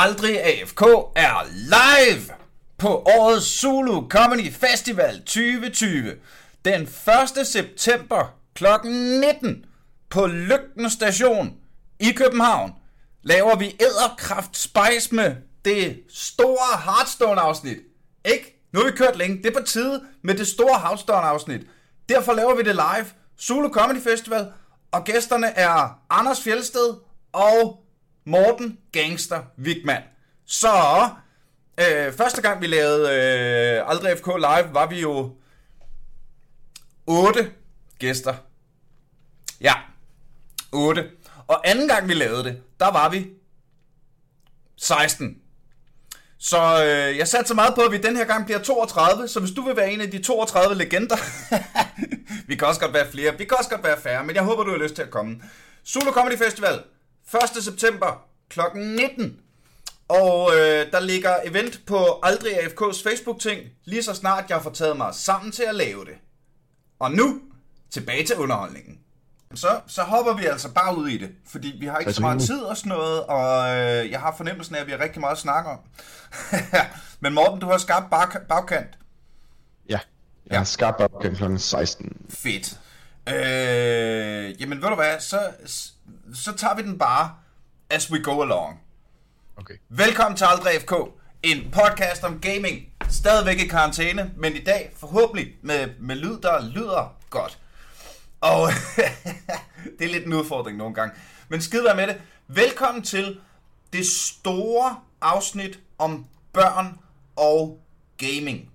Aldrig AFK er live på årets Zulu Comedy Festival 2020. Den 1. september kl. 19 på Lygten Station i København laver vi Æderkraft Spice med det store Hearthstone afsnit. Ikke? Nu har vi kørt længe. Det er på tide med det store Hearthstone afsnit. Derfor laver vi det live. Zulu Comedy Festival. Og gæsterne er Anders Fjelsted og Morten Gangster Wigman. Så øh, første gang vi lavede øh, Aldrig FK Live, var vi jo otte gæster. Ja, otte. Og anden gang vi lavede det, der var vi 16. Så øh, jeg satte så meget på, at vi den her gang bliver 32, så hvis du vil være en af de 32 legender, vi kan også godt være flere, vi kan også godt være færre, men jeg håber, du har lyst til at komme. Solo Comedy Festival, 1. september kl. 19. Og øh, der ligger event på Aldrig AFK's Facebook-ting, lige så snart jeg får taget mig sammen til at lave det. Og nu, tilbage til underholdningen. Så, så hopper vi altså bare ud i det, fordi vi har ikke så meget tid og sådan noget, og øh, jeg har fornemmelsen af, at vi har rigtig meget at snakke om. Men Morten, du har skabt bag- bagkant. Ja, jeg har skabt bagkant kl. 16. Fedt. Øh, jamen ved du hvad, så, så tager vi den bare as we go along. Okay. Velkommen til Aldrig FK, en podcast om gaming. Stadigvæk i karantæne, men i dag forhåbentlig med, med lyd, der lyder godt. Og det er lidt en udfordring nogle gange. Men skid være med det. Velkommen til det store afsnit om børn og gaming.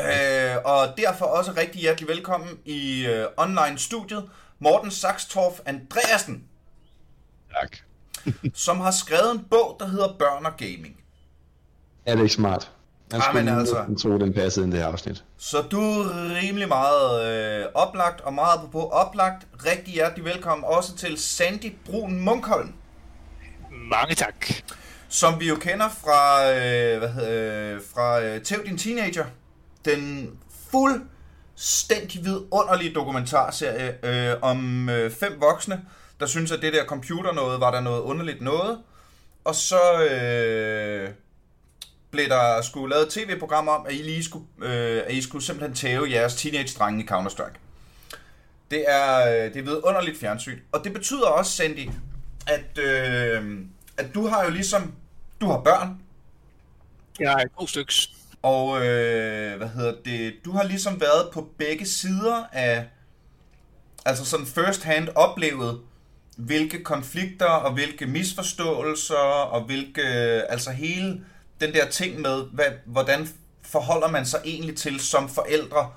Øh, og derfor også rigtig hjertelig velkommen i øh, online-studiet, Morten Saxtorff Andreasen, Tak. som har skrevet en bog, der hedder Børn og Gaming. Er det ikke smart? Jeg men skulle altså- altså... tro, den passede ind i det her afsnit. Så du er rimelig meget øh, oplagt, og meget på oplagt. Rigtig hjertelig velkommen også til Sandy Brun Munkholm, Mange tak. som vi jo kender fra, øh, hvad hedder, øh, fra øh, Tæv din Teenager. Den fuldstændig vidunderlige dokumentarserie øh, om øh, fem voksne, der synes, at det der computer noget var der noget underligt noget. Og så øh, blev der skulle lavet et tv-program om, at I, lige skulle, øh, at I skulle simpelthen tæve jeres teenage-drenge i Counter-Strike. Det er, øh, det er vidunderligt fjernsyn. Og det betyder også, Sandy, at, øh, at du har jo ligesom, du har børn, Jeg er to styks. Og øh, hvad hedder det, du har ligesom været på begge sider af, altså sådan first hand oplevet, hvilke konflikter og hvilke misforståelser og hvilke, altså hele den der ting med, hvad, hvordan forholder man sig egentlig til som forældre,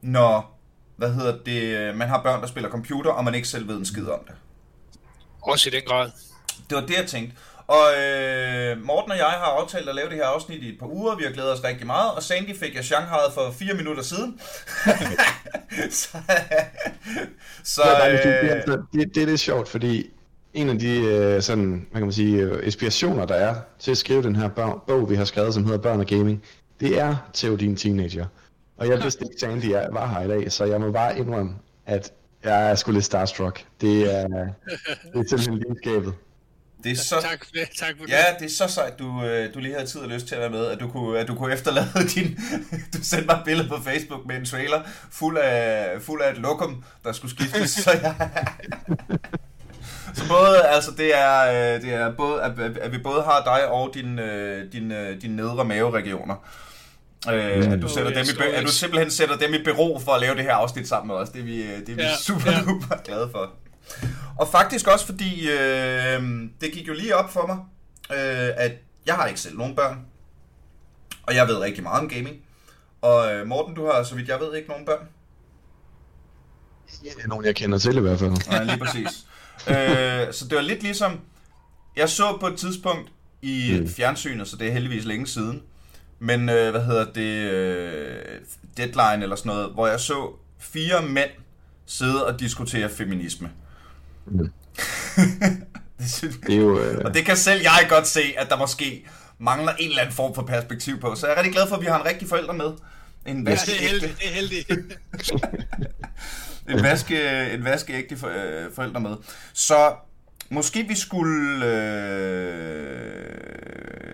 når, hvad hedder det, man har børn, der spiller computer, og man ikke selv ved en skid om det. Også i den grad. Det var det, jeg tænkte. Og øh, Morten og jeg har aftalt at lave det her afsnit i et par uger. Vi har glædet os rigtig meget. Og Sandy fik jeg Shanghai for fire minutter siden. så, så øh, det, det, det, er lidt sjovt, fordi en af de øh, sådan, hvad kan man sige, øh, inspirationer, der er til at skrive den her bog, bog, vi har skrevet, som hedder Børn og Gaming, det er Theodin Teenager. Og jeg vidste ikke, Sandy er- var her i dag, så jeg må bare indrømme, at jeg er sgu lidt starstruck. Det er, det er simpelthen lige skabet. Det er så, Tak. Tak for det. ja, det er så sejt, du, øh, du lige havde tid og lyst til at være med, at du kunne, at du kunne efterlade din... Du sendte mig et billede på Facebook med en trailer fuld af, fuld af et lokum, der skulle skiftes, så jeg... Så både, altså det er, øh, det er både, at, at vi både har dig og din, øh, din, din nedre maveregioner. Øh, at, du sætter dem i, at du simpelthen sætter dem i bero for at lave det her afsnit sammen med os. Det er vi, det er vi Ja, super, ja. super glade for. Og faktisk også fordi, øh, det gik jo lige op for mig, øh, at jeg har ikke selv nogen børn. Og jeg ved rigtig meget om gaming. Og øh, Morten, du har, så vidt jeg ved, ikke nogen børn. Det er nogen, jeg kender til i hvert fald. Nej, lige præcis. øh, så det var lidt ligesom, jeg så på et tidspunkt i mm. fjernsynet, så det er heldigvis længe siden, men øh, hvad hedder det, øh, Deadline eller sådan noget, hvor jeg så fire mænd sidde og diskutere feminisme. Mm. det synes, Det er jo... Øh, og det kan selv jeg godt se, at der måske mangler en eller anden form for perspektiv på. Så jeg er rigtig glad for, at vi har en rigtig forælder med. En Ja, det er heldigt. Det er heldigt. en vaske, en vaskeægte for, øh, forælder med. Så måske vi skulle... Øh...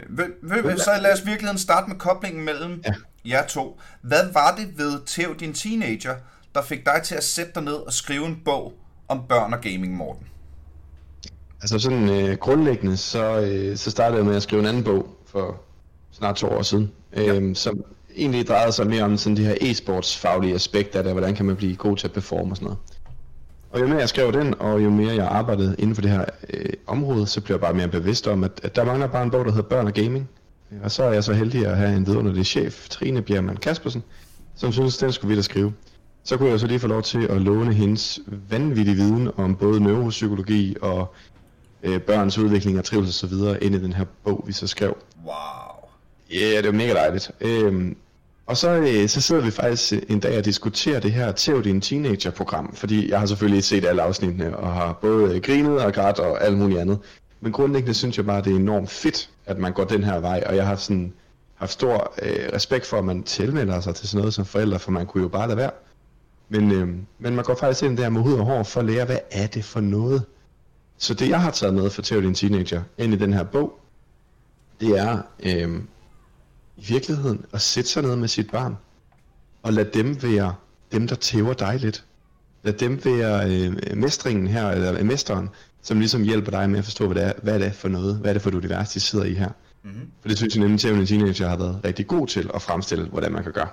Ved, ved, så lad os virkeligheden starte med koblingen mellem Ja. jer to. Hvad var det ved Theo, din teenager, der fik dig til at sætte dig ned og skrive en bog om børn og gaming, Morten? Altså sådan øh, grundlæggende, så, øh, så startede jeg med at skrive en anden bog for snart to år siden, øh, som egentlig drejede sig mere om sådan de her e-sports faglige aspekter af det, hvordan kan man blive god til at performe og sådan noget. Og jo mere jeg skrev den, og jo mere jeg arbejdede inden for det her øh, område, så blev jeg bare mere bevidst om, at, at der mangler bare en bog, der hedder Børn og Gaming. Og så er jeg så heldig at have en vidunderlig chef, Trine Bjermann Kaspersen, som synes, den skulle vi da skrive. Så kunne jeg så lige få lov til at låne hendes vanvittige viden om både neuropsykologi og øh, børns udvikling og trivsel osv. ind i den her bog, vi så skrev. Wow. Ja, det var mega dejligt. Øhm, og så, øh, så sidder vi faktisk en dag og diskuterer det her Tæv din teenager-program, fordi jeg har selvfølgelig set alle afsnittene, og har både øh, grinet og grædt og alt muligt andet. Men grundlæggende synes jeg bare, det er enormt fedt, at man går den her vej, og jeg har sådan haft stor øh, respekt for, at man tilmelder sig til sådan noget som forældre, for man kunne jo bare lade være. Men, øh, men man går faktisk ind der med hud og hår for at lære, hvad er det for noget? Så det jeg har taget med for Tæv din teenager ind i den her bog, det er øh, i virkeligheden at sætte sig ned med sit barn, og lade dem være dem, der tæver dig lidt. Lad dem være øh, mestringen her, eller øh, mesteren, som ligesom hjælper dig med at forstå, hvad det er, hvad er det for noget, hvad er det for et univers, de sidder i her. Mm-hmm. For det synes jeg nemlig, at Teenager har været rigtig god til at fremstille, hvordan man kan gøre.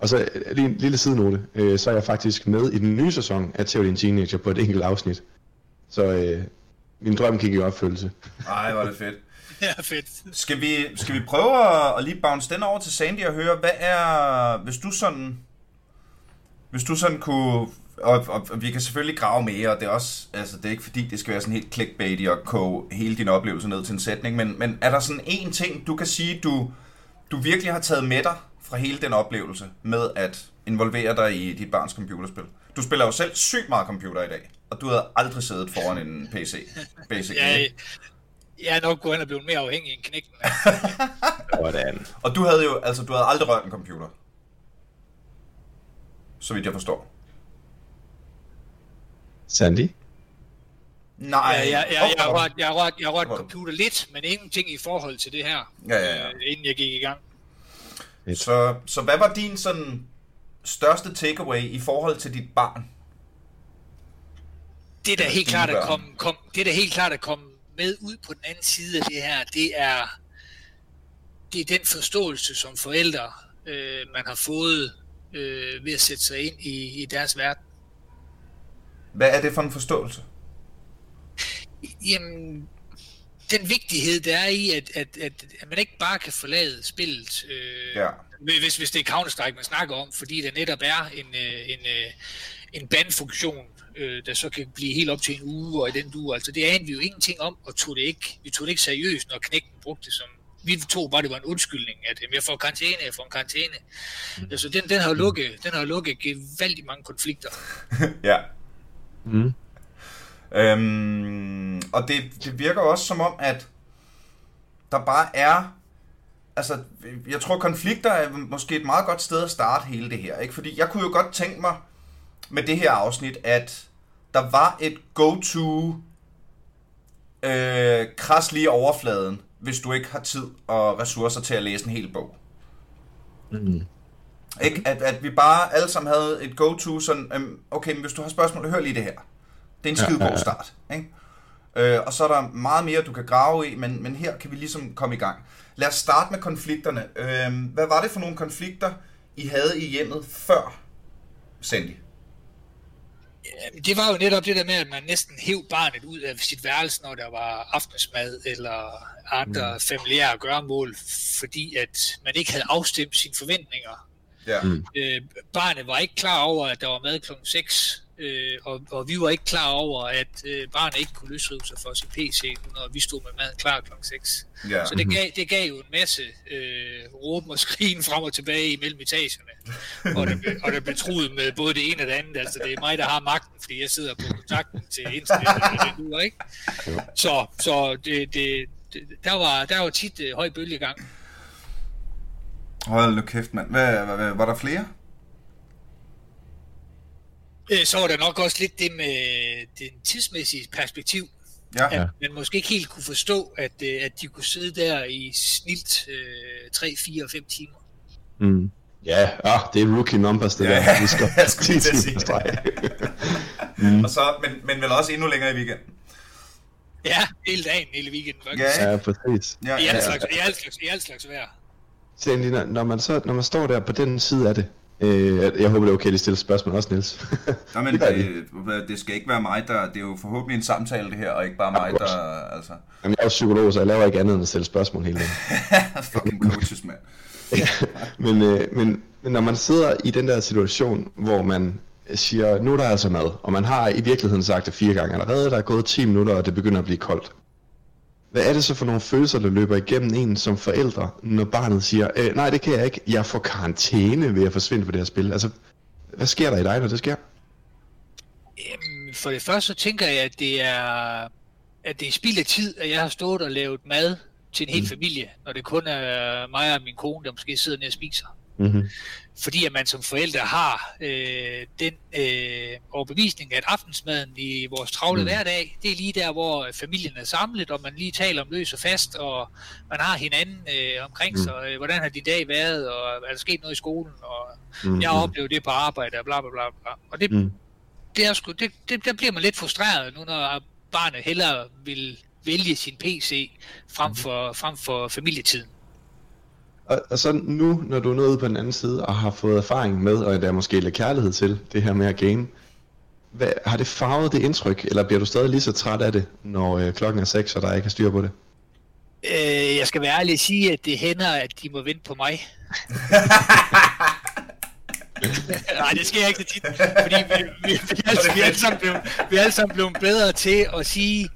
Og så øh, lige en lille sidenote, øh, så er jeg faktisk med i den nye sæson af Theo din Teenager på et enkelt afsnit. Så øh, min drøm gik i opfyldelse. Ej, hvor er det fedt. Ja, fedt. Skal vi, skal vi prøve at, at lige bounce den over til Sandy og høre, hvad er, hvis du sådan, hvis du sådan kunne, og, og, og vi kan selvfølgelig grave mere, og det er også, altså det er ikke fordi, det skal være sådan helt clickbaity og koge hele din oplevelse ned til en sætning, men, men er der sådan en ting, du kan sige, du, du virkelig har taget med dig fra hele den oplevelse med at involvere dig i dit barns computerspil? Du spiller jo selv sygt meget computer i dag, og du havde aldrig siddet foran en PC, basically. Jeg, jeg er nok gået hen og blevet mere afhængig end knægten. Hvordan? Og du havde jo, altså du havde aldrig rørt en computer. Så vidt jeg forstår. Sandy? Nej. Jeg, jeg, jeg, jeg, har Åh, rørt, jeg, har rørt, jeg har rørt computer lidt, men ingenting i forhold til det her, Ja, ja, ja. øh, inden jeg gik i gang. Så, så hvad var din sådan største takeaway i forhold til dit barn? Det der Ja, helt klart at komme kom, det der helt klart at komme med ud på den anden side af det her, det er det er den forståelse som forældre øh, man har fået øh, ved at sætte sig ind i, i deres verden. Hvad er det for en forståelse? Jamen, den vigtighed, der er i, at, at, at, at man ikke bare kan forlade spillet, øh, Ja. hvis, hvis det er Counter-Strike, man snakker om, fordi der netop er en, øh, en, øh, en bandfunktion, øh, der så kan blive helt op til en uge, og i den uge, altså det anede vi jo ingenting om, og tog det ikke, vi tog det ikke seriøst, når knægten brugte det som, vi tog bare, det var en undskyldning, at jamen, jeg får karantæne, jeg får en karantæne. Mm. Altså den, den har lukket, den har lukket gevaldigt mange konflikter. ja. Mm. Øhm, og det, det virker også som om, at der bare er... Altså, jeg tror, konflikter er måske et meget godt sted at starte hele det her. Ikke? Fordi jeg kunne jo godt tænke mig med det her afsnit, at der var et go-to øh, kras lige overfladen, hvis du ikke har tid og ressourcer til at læse en hel bog. Mm. Ikke? At, at vi bare alle sammen havde et go-to, sådan, øhm, okay, men hvis du har spørgsmål, hør lige det her. Det er en Ja, skide ja, god start. Ikke? Øh, og så er der meget mere, du kan grave i, men, men her kan vi ligesom komme i gang. Lad os starte med konflikterne. Øh, hvad var det for nogle konflikter, I havde i hjemmet før Sandy? Det var jo netop det der med, at man næsten hæv barnet ud af sit værelse, når der var aftensmad eller andre mm. familiære gøremål, fordi at man ikke havde afstemt sine forventninger. Ja. Mm. Øh, barnet var ikke klar over, at der var mad klokken 6, øh, og, og vi var ikke klar over, at øh, barnet ikke kunne løsrive sig for sin PC, når vi stod med maden klar klokken 6. ja. Så det gav, det gav jo en masse øh, råben og skrigen frem og tilbage imellem etagerne. Og der, blev, og der blev truet med både det ene og det andet. Altså, det er mig, der har magten, fordi jeg sidder på kontakten til internettet. og det duer, ikke? Så, så det, det, det, der, var, der var tit øh, høj bølgegang. Hold nu kæft, mand. Hvad, hvad, hvad, var der flere? Øh, så var der nok også lidt det med den tidsmæssige perspektiv. Ja. at man måske ikke helt kunne forstå, at, øh, at de kunne sidde der i snilt øh, 3, 4 og 5 timer. Mm. Ja, ah, det er rookie numbers, det Ja, der. Vi skal jeg skulle lige til at 10 sige streg. Og så, men, men vel også endnu længere i weekenden. Ja, hele dagen, hele weekenden faktisk. Ja, Ja, præcis. Ja, I ja, alt ja. slags, i alt slags, i alt slags vejr. Når- når man, så, når man står der på den side af det, øh, jeg håber det er okay, at stille spørgsmål også, Niels. Nå, men Det det, det skal ikke være mig, der... Det er jo forhåbentlig en samtale, det her, og ikke bare mig, der... Altså, Jamen, jeg er jo psykolog, så jeg laver ikke andet end at stille spørgsmål hele dagen. fucking coaches, mand. men, øh, men, men når man sidder i den der situation, hvor man siger, nu er der altså mad, og man har i virkeligheden sagt det fire gange allerede, der er gået 10 minutter, og det begynder at blive koldt. Hvad er det så for nogle følelser, der løber igennem en som forældre, når barnet siger, øh, nej, det kan jeg ikke, jeg får karantæne ved at forsvinde på det her spil? Altså, hvad sker der i dig, når det sker? Jamen, for det første så tænker jeg, at det er, at det er spild af tid, at jeg har stået og lavet mad til en hel familie, når det kun er mig og min kone, der måske sidder nede og spiser. Mm-hmm. Fordi at man som forældre har øh, den øh, overbevisning, at aftensmaden i vores travle Mm. mm. hverdag, det er lige der, hvor familien er samlet, og man lige taler om løs og fast, og man har hinanden øh, omkring Mm. sig. Øh, hvordan har din dag været, og er der sket noget i skolen, og Mm-hmm. jeg har oplevet det på arbejde, og bla bla bla. bla. Og det, Mm. det er sgu, det, det, der bliver man lidt frustreret nu, når barnet hellere vil vælge sin PC frem for, frem for familietiden. Og, og så nu, når du er nået på den anden side, og har fået erfaring med, og der er måske lidt kærlighed til det her med at game, hvad, har det farvet det indtryk, eller bliver du stadig lige så træt af det, når øh, klokken er 6, og der ikke er styr på det? Øh, jeg skal være ærlig og sige, at det hænder, at de må vente på mig. Nej, det sker ikke så tit, fordi vi, vi, vi, er, altså, vi, alle sammen blevet, vi alle sammen blevet bedre til at sige,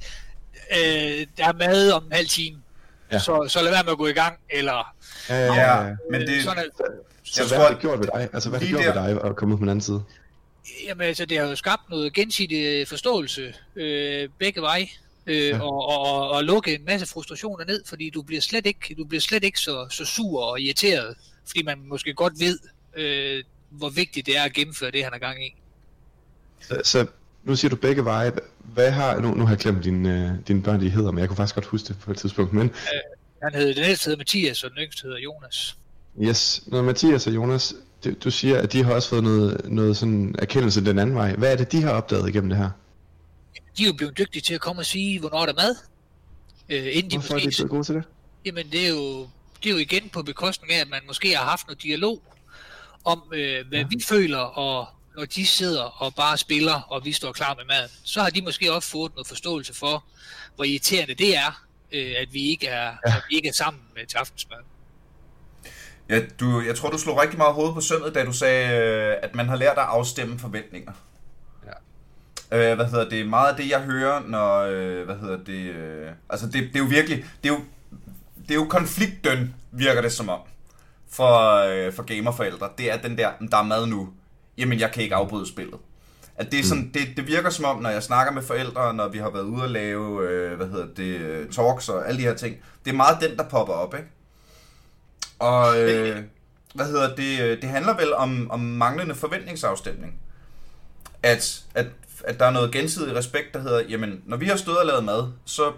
øh, der er mad om en halv time, ja. så, så lad være med at gå i gang, eller Ja, Ja, men det... sådan at, Så Jeg hvad tror, har det gjort ved dig? Altså, hvad har det gjort ved dig at komme ud på den anden side? Jamen altså, det har jo skabt noget gensidig forståelse øh, begge veje. Øh, Ja. og, og, og, lukke en masse frustrationer ned, fordi du bliver slet ikke, du bliver slet ikke så, så sur og irriteret, fordi man måske godt ved, øh, hvor vigtigt det er at gennemføre det, han har gang i. Så, så nu siger du begge veje. Hvad har, nu, nu har jeg glemt dine, øh, dine børn, de hedder, men jeg kunne faktisk godt huske det på et tidspunkt. Men Han hed, den ældste hedder Mathias, og den yngste hedder Jonas. yes, når Mathias og Jonas, du, du siger, at de har også fået noget, noget sådan erkendelse den anden vej. Hvad er det, de har opdaget igennem det her? De er jo blevet dygtige til at komme og sige, hvornår der er mad. Øh, inden de Hvorfor er de måske... blevet gode til det? Jamen, det er, jo, det er jo igen på bekostning af, at man måske har haft noget dialog om, øh, hvad ja. vi føler, og når de sidder og bare spiller, og vi står klar med maden, så har de måske også fået noget forståelse for, hvor irriterende det er, øh, at vi ikke er, ja. at vi ikke er sammen med til aftensmad. Ja, du, jeg tror, du slog rigtig meget hoved på søndet, da du sagde, øh, at man har lært at afstemme forventninger. Ja. Øh, hvad hedder det? Meget af det, jeg hører, når... Øh, hvad hedder det? Øh, altså, det, det er jo virkelig... Det er jo, det er jo konfliktdøn, virker det som om, for, øh, for gamerforældre. Det er den der, der er mad nu. Jamen, jeg kan ikke afbryde spillet. At det, er sådan, det, det virker som om, når jeg snakker med forældre, når vi har været ude og lave, øh, hvad hedder det, talks og alle de her ting. Det er meget den, der popper op, ikke? Og øh, hvad hedder det? øh, Det handler vel om, om manglende forventningsafstemning. At, at, at der er noget gensidig respekt, der hedder, jamen, når vi har stået og lavet mad, så,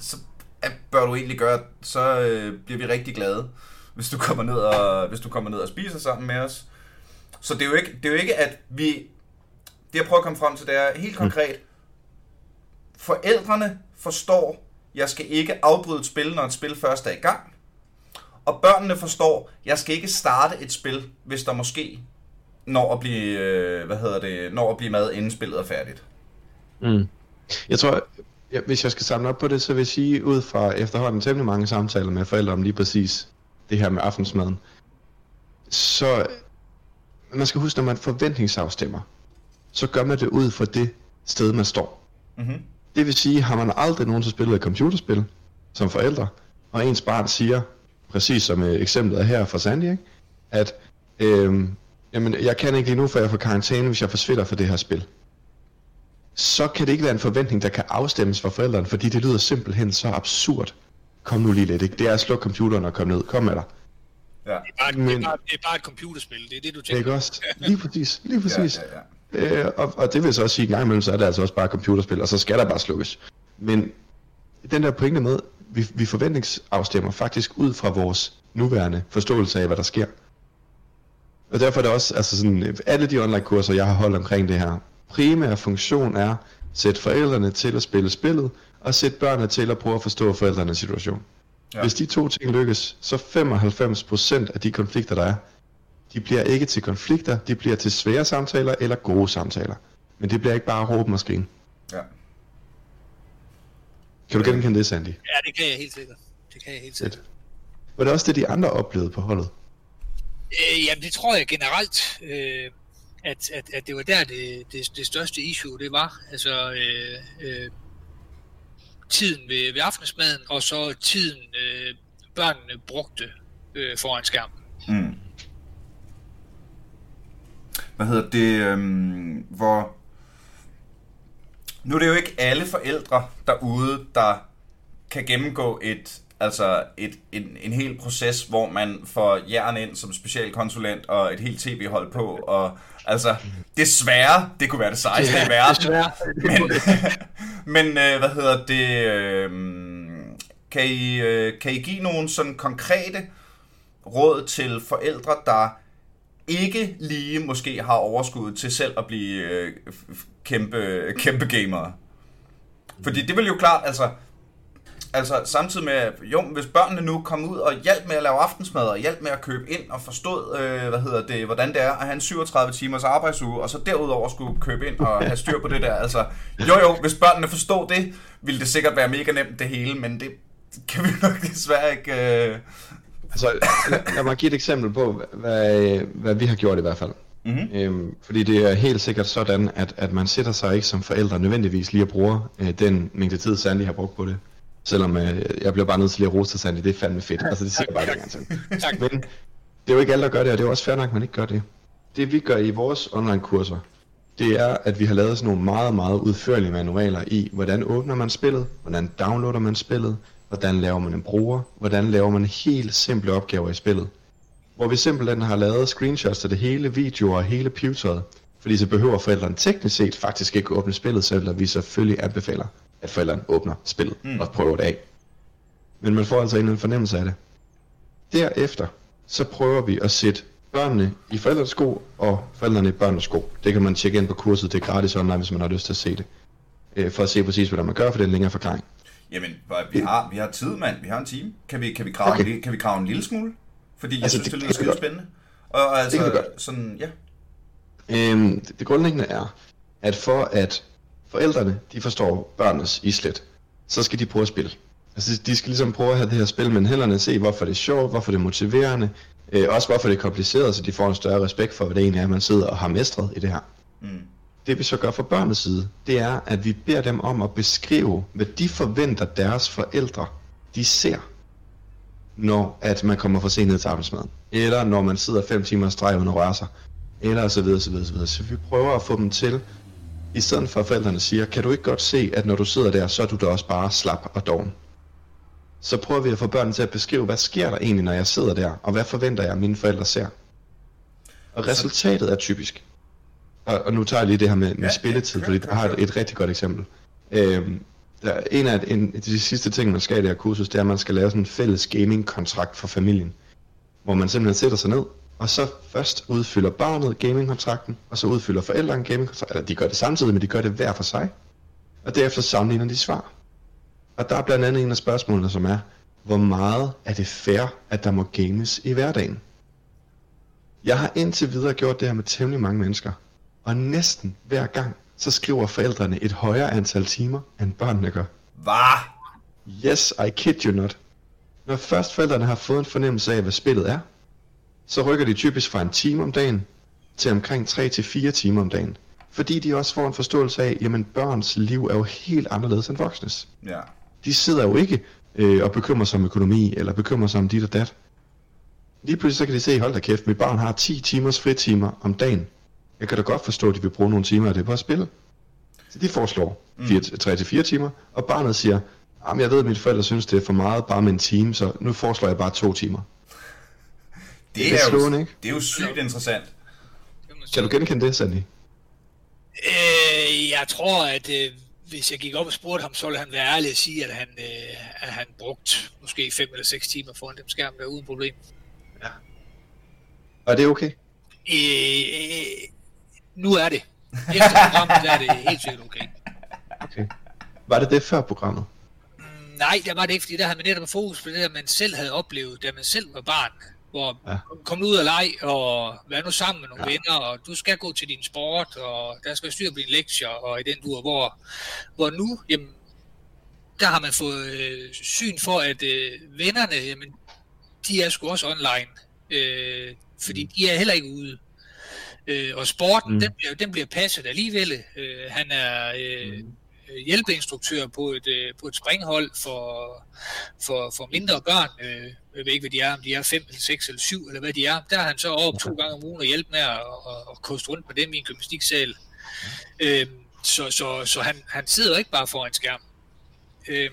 så at bør du egentlig gøre, så øh, bliver vi rigtig glade, hvis du kommer ned og, hvis du kommer ned og spiser sammen med os. Så det er jo ikke, det er jo ikke at vi, det jeg prøver at komme frem til, det er helt konkret, forældrene forstår, jeg skal ikke afbryde et spil, når et spil først er i gang. Og børnene forstår, jeg skal ikke starte et spil, hvis der måske når at blive, øh, hvad hedder det, når at blive mad, inden spillet er færdigt. Mm. Jeg tror, ja, hvis jeg skal samle op på det, så vil jeg sige, ud fra efterhånden temmelig mange samtaler med forældre om lige præcis det her med aftensmaden, så man skal huske, når man forventningsafstemmer, så gør man det ud fra det sted, man står. Mm-hmm. Det vil sige, har man aldrig nogensinde spillet et computerspil som forældre, og ens barn siger, præcis som øh, eksemplet er her fra Sandy, ikke? at øhm, jamen, jeg kan ikke lige nu, for jeg får karantæne, hvis jeg forsvinder fra det her spil. Så kan det ikke være en forventning, der kan afstemmes for forældrene, fordi det lyder simpelthen så absurd. Kom nu lige lidt, ikke? Det er at slukke computeren og komme ned. Kom med dig. Ja. Det er, bare, det, Men- er bare, det er bare et computerspil, det er det, du tænker. Ikke også? Lige præcis. Lige præcis. Ja, ja, ja. Øh, og, og det vil så også sige, at en gang imellem, så er det altså også bare computerspil, og så skal der bare slukkes. Men den der pointe med, vi, vi forventningsafstemmer faktisk ud fra vores nuværende forståelse af, hvad der sker. Og derfor er det også, altså sådan, alle de online kurser, jeg har holdt omkring det her, primære funktion er, sætte forældrene til at spille spillet, og sætte børnene til at prøve at forstå forældrenes situation. Ja. Hvis de to ting lykkes, så 95% af de konflikter, der er, de bliver ikke til konflikter, de bliver til svære samtaler eller gode samtaler. Men det bliver ikke bare råben og skrine. Ja. Kan du genkende det, Sandy? Ja, det kan jeg helt sikkert. Det kan jeg helt sikkert. Var det også det, de andre oplevede på holdet? Øh, jamen, det tror jeg generelt, øh, at, at, at det var der, det, det, det største issue, det var. Altså, øh, øh, tiden ved, ved aftensmaden, og så tiden øh, børnene brugte øh, foran skærmen. Mm. Hvad hedder det, øh, hvor... Nu er det jo ikke alle forældre derude, der kan gennemgå et altså et, en, en hel proces, hvor man får jern ind som specialkonsulent og et helt tv-hold på, og altså, desværre, det kunne være det sejeste i verden, men, men øh, hvad hedder det, øh, kan, I, øh, kan I give nogle sådan konkrete råd til forældre, der ikke lige måske har overskud til selv at blive øh, kæmpe, kæmpe gamere? Fordi det vil jo klart, altså, altså samtidig med, jo, hvis børnene nu kom ud og hjalp med at lave aftensmad, og hjalp med at købe ind og forstod, øh, hvad hedder det, hvordan det er at have en 37 timers arbejdsuge, og så derudover skulle købe ind og have styr på det der. Altså, jo jo, hvis børnene forstod det, ville det sikkert være mega nemt det hele, men det kan vi nok desværre ikke... Øh... Altså, lad, mig give et eksempel på, hvad, hvad vi har gjort i hvert fald. Mm-hmm. Øhm, fordi det er helt sikkert sådan, at, at man sætter sig ikke som forældre nødvendigvis lige at bruge øh, den mængde tid, Sandy har brugt på det. Selvom øh, jeg bliver bare nødt til lige at rose Sandy, det er fandme fedt. Altså det siger jeg bare en gang til. Men det er jo ikke alle, der gør det, og det er også fair nok, at man ikke gør det. Det vi gør i vores online kurser, det er, at vi har lavet sådan nogle meget, meget udførlige manualer i, hvordan åbner man spillet, hvordan downloader man spillet, hvordan laver man en bruger, hvordan laver man helt simple opgaver i spillet. Hvor vi simpelthen har lavet screenshots af det hele, videoer og hele pewteret, fordi så behøver forældrene teknisk set faktisk ikke åbne spillet, selvom vi selvfølgelig anbefaler at forældrene åbner spillet mm. og prøver det af. Men man får altså en fornemmelse af det. Derefter, så prøver vi at sætte børnene i forældrenes sko, og forældrene i børnenes sko. Det kan man tjekke ind på kurset, det er gratis online, hvis man har lyst til at se det. Øh, for at se præcis, hvordan man gør, for det er en længere forklaring. Jamen, vi har, vi har tid, mand. Vi har en time. Kan vi, kan vi, grave, okay. en, kan vi grave en lille smule? Fordi jeg altså, synes, det, det lyder spændende. Og, og altså, det kan sådan, ja. Øhm, det, det grundlæggende er, at for at forældrene, de forstår børnenes islet, så skal de prøve at spille. Altså, de skal ligesom prøve at have det her spil med hænderne, se hvorfor det er sjovt, hvorfor det er motiverende, øh, også hvorfor det er kompliceret, så de får en større respekt for, hvad det egentlig er, man sidder og har mestret i det her. Mm. Det vi så gør fra børnenes side, det er, at vi beder dem om at beskrive, hvad de forventer deres forældre, de ser, når at man kommer for sent ned til arbejdsmaden. Eller når man sidder fem timer streg uden at røre sig. Eller så videre, så videre, så videre. Så vi prøver at få dem til i stedet for at forældrene siger, kan du ikke godt se, at når du sidder der, så er du da også bare slap og doven. Så prøver vi at få børnene til at beskrive, hvad sker der egentlig, når jeg sidder der, og hvad forventer jeg, at mine forældre ser. Og resultatet er typisk. Og, og nu tager jeg lige det her med, med ja, spilletid, fordi der har et, et rigtig godt eksempel. Øhm, der er en af en, de sidste ting, man skal i det her kursus, det er, at man skal lave sådan en fælles gaming-kontrakt for familien. Hvor man simpelthen sætter sig ned, og så først udfylder barnet gamingkontrakten, og så udfylder forældrene gamingkontrakten, eller de gør det samtidig, men de gør det hver for sig, og derefter sammenligner de svar. Og der er blandt andet en af spørgsmålene, som er, hvor meget er det fair, at der må games i hverdagen? Jeg har indtil videre gjort det her med temmelig mange mennesker, og næsten hver gang, så skriver forældrene et højere antal timer, end børnene gør. Hvad? Yes, I kid you not. Når først forældrene har fået en fornemmelse af, hvad spillet er, så rykker de typisk fra en time om dagen til omkring 3-4 timer om dagen. Fordi de også får en forståelse af, jamen børns liv er jo helt anderledes end voksnes. Ja. De sidder jo ikke øh, og bekymrer sig om økonomi, eller bekymrer sig om dit og dat. Lige pludselig så kan de se, hold da kæft, mit barn har 10 timers fritimer om dagen. Jeg kan da godt forstå, at de vil bruge nogle timer af det på at spille. Så de foreslår mm. 3-4 timer, og barnet siger, jamen jeg ved, at mine forældre synes, det er for meget bare med en time, så nu foreslår jeg bare to timer. Det, det er, er slående, jo, ikke? Det er jo sygt interessant. Kan du genkende det, Sandy? Øh, jeg tror, at øh, hvis jeg gik op og spurgte ham, så ville han være ærlig og sige, at han, øh, at han brugt måske 5 eller 6 timer foran dem skærm der uden problem. Og er det okay? Øh, nu er det. Efter programmet der er det helt sikkert okay. Okay. Var det det før programmet? Mm, Nej, der var det ikke, fordi der havde man netop fokus på det, der man selv havde oplevet, da man selv var barn. Hvor Ja. kom ud og leg, og vær nu sammen med nogle ja. venner, og du skal gå til din sport, og der skal være styr på dine lektier, og i den dur, hvor, hvor nu, jamen, der har man fået øh, syn for, at øh, vennerne, jamen, de er sgu også online, øh, fordi mm. de er heller ikke ude. Øh, og sporten, Mm. mm. den, bliver, den bliver passet alligevel. Øh, han er øh, Mm. øh, hjælpeinstruktør på et, øh, på et springhold for, for, for mindre børn. Øh, jeg ved ikke, hvad de er, om de er 5 eller 6 eller 7, eller hvad de er. Der er han så op to gange om ugen og hjælpe med at, at, at koste rundt på dem i en gymnastiksal. Øh, så så, så han, han sidder ikke bare foran en skærm. Øh,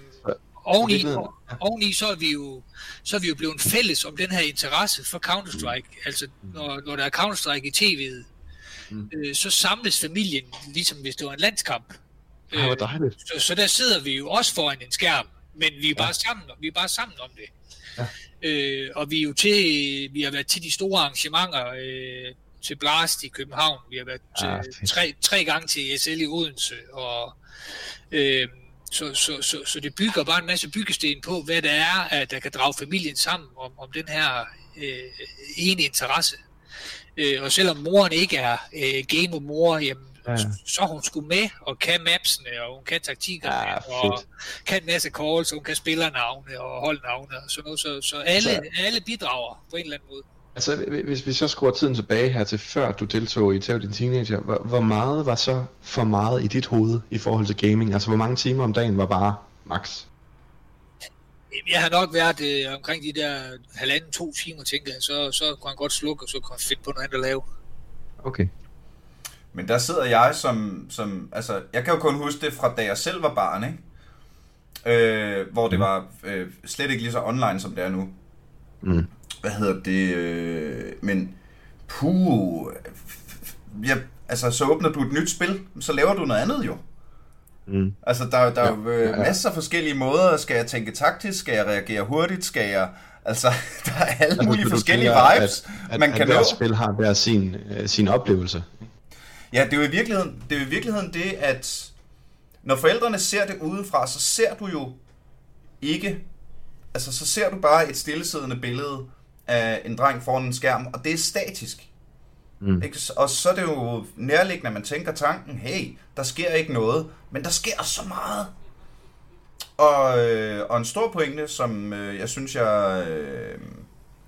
oveni, virkeligheden- oveni så er vi jo så er vi jo blevet fælles om den her interesse for Counter-Strike. Mm. Altså, når, når der er Counter-Strike i tv'et, Mm. mm. øh, så samles familien, ligesom hvis det var en landskamp. Hvor dejligt. så, så der sidder vi jo også foran en skærm, men vi er bare sammen, vi er bare sammen om det. Ja. Øh, og vi er jo til, vi har været til de store arrangementer, øh, til Blast i København, vi har været til, Ah, fedt. tre, tre gange til ESL i Odense, og øh, så, så, så, så det bygger bare en masse byggesten på, hvad det er, at der kan drage familien sammen om, om den her øh, ene interesse. Øh, og selvom moren ikke er øh, gamer-mor, jamen, Ja. ja. så, så hun sgu med og kan mapsene, og hun kan taktikkerne, Ja, og kan en masse calls, og hun kan spillernavne og holdnavne og sådan noget. Så, så alle, så... alle bidrager på en eller anden måde. Altså, hvis vi så skruer tiden tilbage her til før du deltog i Tæv din teenager, hvor, hvor meget var så for meget i dit hoved i forhold til gaming? Altså, hvor mange timer om dagen var bare max? Jeg har nok været øh, omkring de der halvanden, to timer, tænker jeg. Så, så kunne han godt slukke, og så kunne han finde på noget andet at lave. Okay. Men der sidder jeg som, som, altså, jeg kan jo kun huske det fra da jeg selv var barn, ikke? Øh, hvor det Mm. var øh, slet ikke lige så online, som det er nu. Mm. Hvad hedder det? Øh, men, puh, ja, altså, så åbner du et nyt spil, så laver du noget andet jo. Mm. Altså, der, der er jo Ja, øh, ja, ja. masser af forskellige måder. Skal jeg tænke taktisk? Skal jeg reagere hurtigt? Skal jeg... Altså, der er alle mulige Altså, du forskellige tænker, vibes, at, man at, kan at nå. hvert spil har hver sin, øh, sin oplevelse. Ja, det er jo i virkeligheden det, er jo i virkeligheden det at når forældrene ser det udefra, så ser du jo ikke, altså så ser du bare et stillesiddende billede af en dreng foran en skærm, og det er statisk. Mm. Ikke? Og så er det jo nærliggende, at man tænker tanken, hey, der sker ikke noget, men der sker så meget. Og, øh, og en stor pointe, som øh, jeg synes, jeg øh,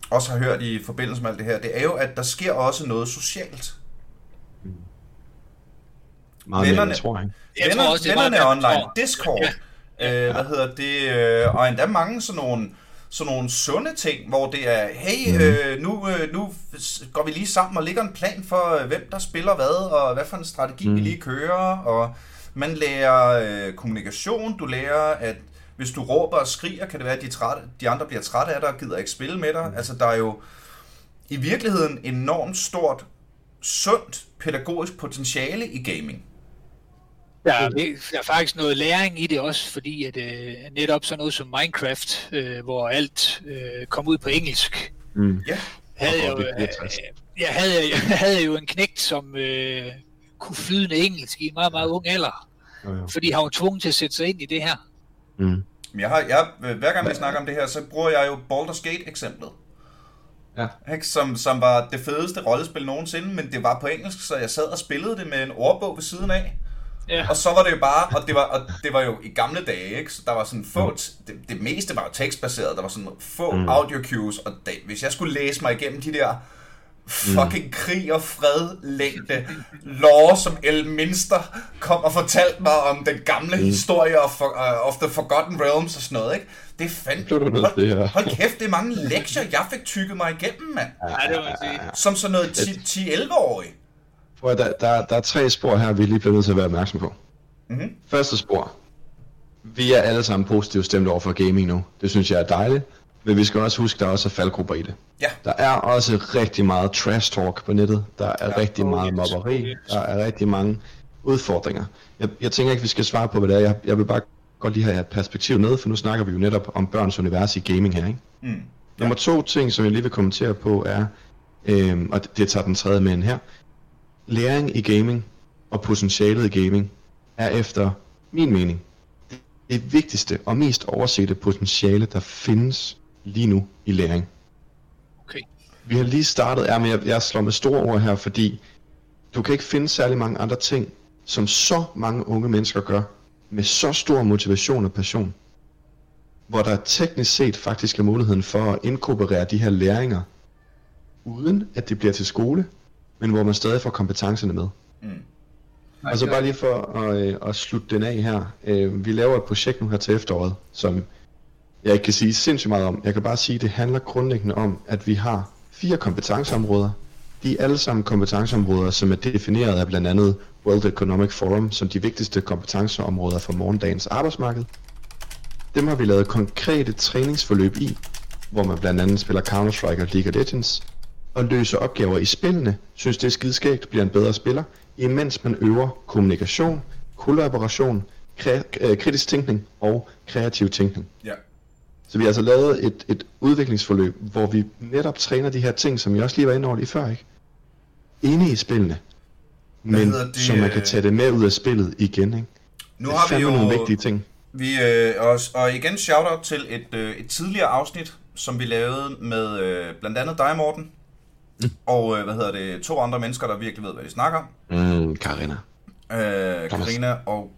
også har hørt i forbindelse med alt det her, det er jo, at der sker også noget socialt. Meget Vennerne- mere, tror jeg. Jeg Venner, tror også, det er vennerne er online, tror. Discord, øh, hvad hedder det, øh, og endda mange sådan nogle, sådan nogle sunde ting, hvor det er, hey, Mhm. øh, nu, øh, nu går vi lige sammen og lægger en plan for, øh, hvem der spiller hvad, og hvad for en strategi Mhm. vi lige kører, og man lærer øh, kommunikation, du lærer, at hvis du råber og skriger, kan det være, at de, trætte, de andre bliver trætte af dig og gider ikke spille med dig. Altså, der er jo i virkeligheden enormt stort, sundt pædagogisk potentiale i gaming. Der er, der er faktisk noget læring i det også, fordi at øh, netop sådan noget som Minecraft, øh, hvor alt øh, kom ud på engelsk, Mm. Ja, havde jeg, jo, øh, jeg, havde, jeg havde jo en knægt, som øh, kunne flydende engelsk i en meget, meget ung alder, Jo, jo. fordi han var tvunget til at sætte sig ind i det her. Mm. Men Jeg har, jeg, hver gang vi snakker om det her, så bruger jeg jo Baldur's Gate-eksemplet. Ja. Ikke? Som, som var det fedeste rollespil nogensinde, men det var på engelsk, så jeg sad og spillede det med en ordbog ved siden af. Ja. Og så var det jo bare, og det var, og det var jo i gamle dage, ikke? så der var sådan få, det, det meste var jo tekstbaseret, der var sådan få mm. audio cues, og det, hvis jeg skulle læse mig igennem de der fucking krig og fred længde lore, som Elminster kom og fortalte mig om den gamle mm. historie of, uh, of the Forgotten Realms og sådan noget, ikke? Det er fandme... Hold, hold kæft, det er mange lektier, jeg fik tykket mig igennem, mand. Ja, det må man sige. Som sådan noget 10-11-årig. At, der, der, der er tre spor her, vi lige bliver nødt til at være opmærksom på. Mhm. Første spor. Vi er alle sammen positivt stemt over for gaming nu. Det synes jeg er dejligt. Men vi skal også huske, at der også er faldgrupper i det. Ja. Der er også rigtig meget trash talk på nettet. Der er Ja. ja. rigtig meget mobberi. Der er rigtig mange udfordringer. Jeg, jeg tænker ikke, vi skal svare på, hvad det er. Jeg, jeg vil bare godt lige have et perspektiv ned, for nu snakker vi jo netop om børns univers i gaming her, ikke? Mm. Nummer to ting, som jeg lige vil kommentere på, er, øhm, og det, det tager den tredje med ind her, læring i gaming og potentialet i gaming er efter min mening det vigtigste og mest oversete potentiale, der findes lige nu i læring. Okay. Vi har lige startet, ja, men jeg, jeg slår med store ord her, fordi du kan ikke finde særlig mange andre ting, som så mange unge mennesker gør, med så stor motivation og passion, hvor der teknisk set faktisk er muligheden for at inkorporere de her læringer, uden at det bliver til skole, men hvor man stadig får kompetencerne med. Mm. Og så bare lige for at, øh, at slutte den af her. Øh, vi laver et projekt nu her til efteråret, som jeg ikke kan sige sindssygt meget om. Jeg kan bare sige, at det handler grundlæggende om, at vi har fire kompetenceområder. De er alle sammen kompetenceområder, som er defineret af blandt andet World Economic Forum som de vigtigste kompetenceområder for morgendagens arbejdsmarked. Dem har vi lavet konkrete træningsforløb i, hvor man blandt andet spiller Counter-Strike og League of Legends, og løser opgaver i spillene, synes det er skideskægt, bliver en bedre spiller, imens man øver kommunikation, kollaboration, kre- øh, kritisk tænkning og kreativ tænkning. Ja. Så vi har altså lavet et, et udviklingsforløb, hvor vi netop træner de her ting, som jeg også lige var inde over lige før, ikke? Inde i spillene. Men det, så man kan øh, tage det med ud af spillet igen, ikke? Nu det har vi jo... nogle vigtige ting. Vi, øh, og, og igen shout-out til et, øh, et tidligere afsnit, som vi lavede med øh, blandt andet dig, Morten. Mm. Og øh, hvad hedder det, to andre mennesker, der virkelig ved, hvad de snakker om. Mm, Karina. Øh. Karina og...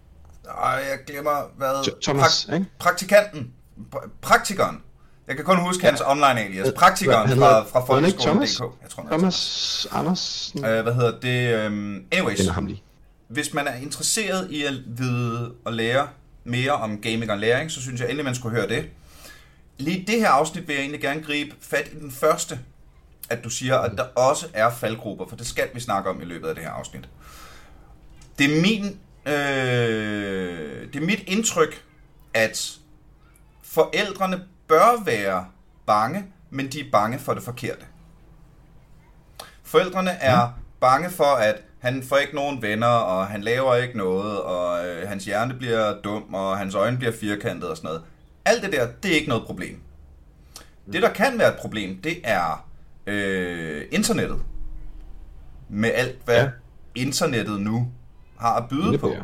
Ej, jeg glemmer, hvad... Th- Thomas, ikke? Praktikanten. Pra- praktikeren. Jeg kan kun huske hans online alias. Praktikeren fra, hedder- fra ikke folkeskolen.dk. Jeg tror, Thomas Andersen. Øh, hvad hedder det? Um, anyways, ham lige. hvis man er interesseret i at vide og lære mere om gaming og læring, så synes jeg endelig, man skulle høre det. Lige det her afsnit vil jeg egentlig gerne gribe fat i den første, at du siger, at der også er faldgrupper, for det skal vi snakke om i løbet af det her afsnit. Det er min, øh, det er mit indtryk, at forældrene bør være bange, men de er bange for det forkerte. Forældrene er bange for, at han får ikke nogen venner, og han laver ikke noget, og øh, hans hjerne bliver dum, og hans øjne bliver firkantet og sådan noget. Alt det der, det er ikke noget problem. Det, der kan være et problem, det er øh, internettet. Med alt, hvad ja. Ja. internettet nu har at byde på. ja.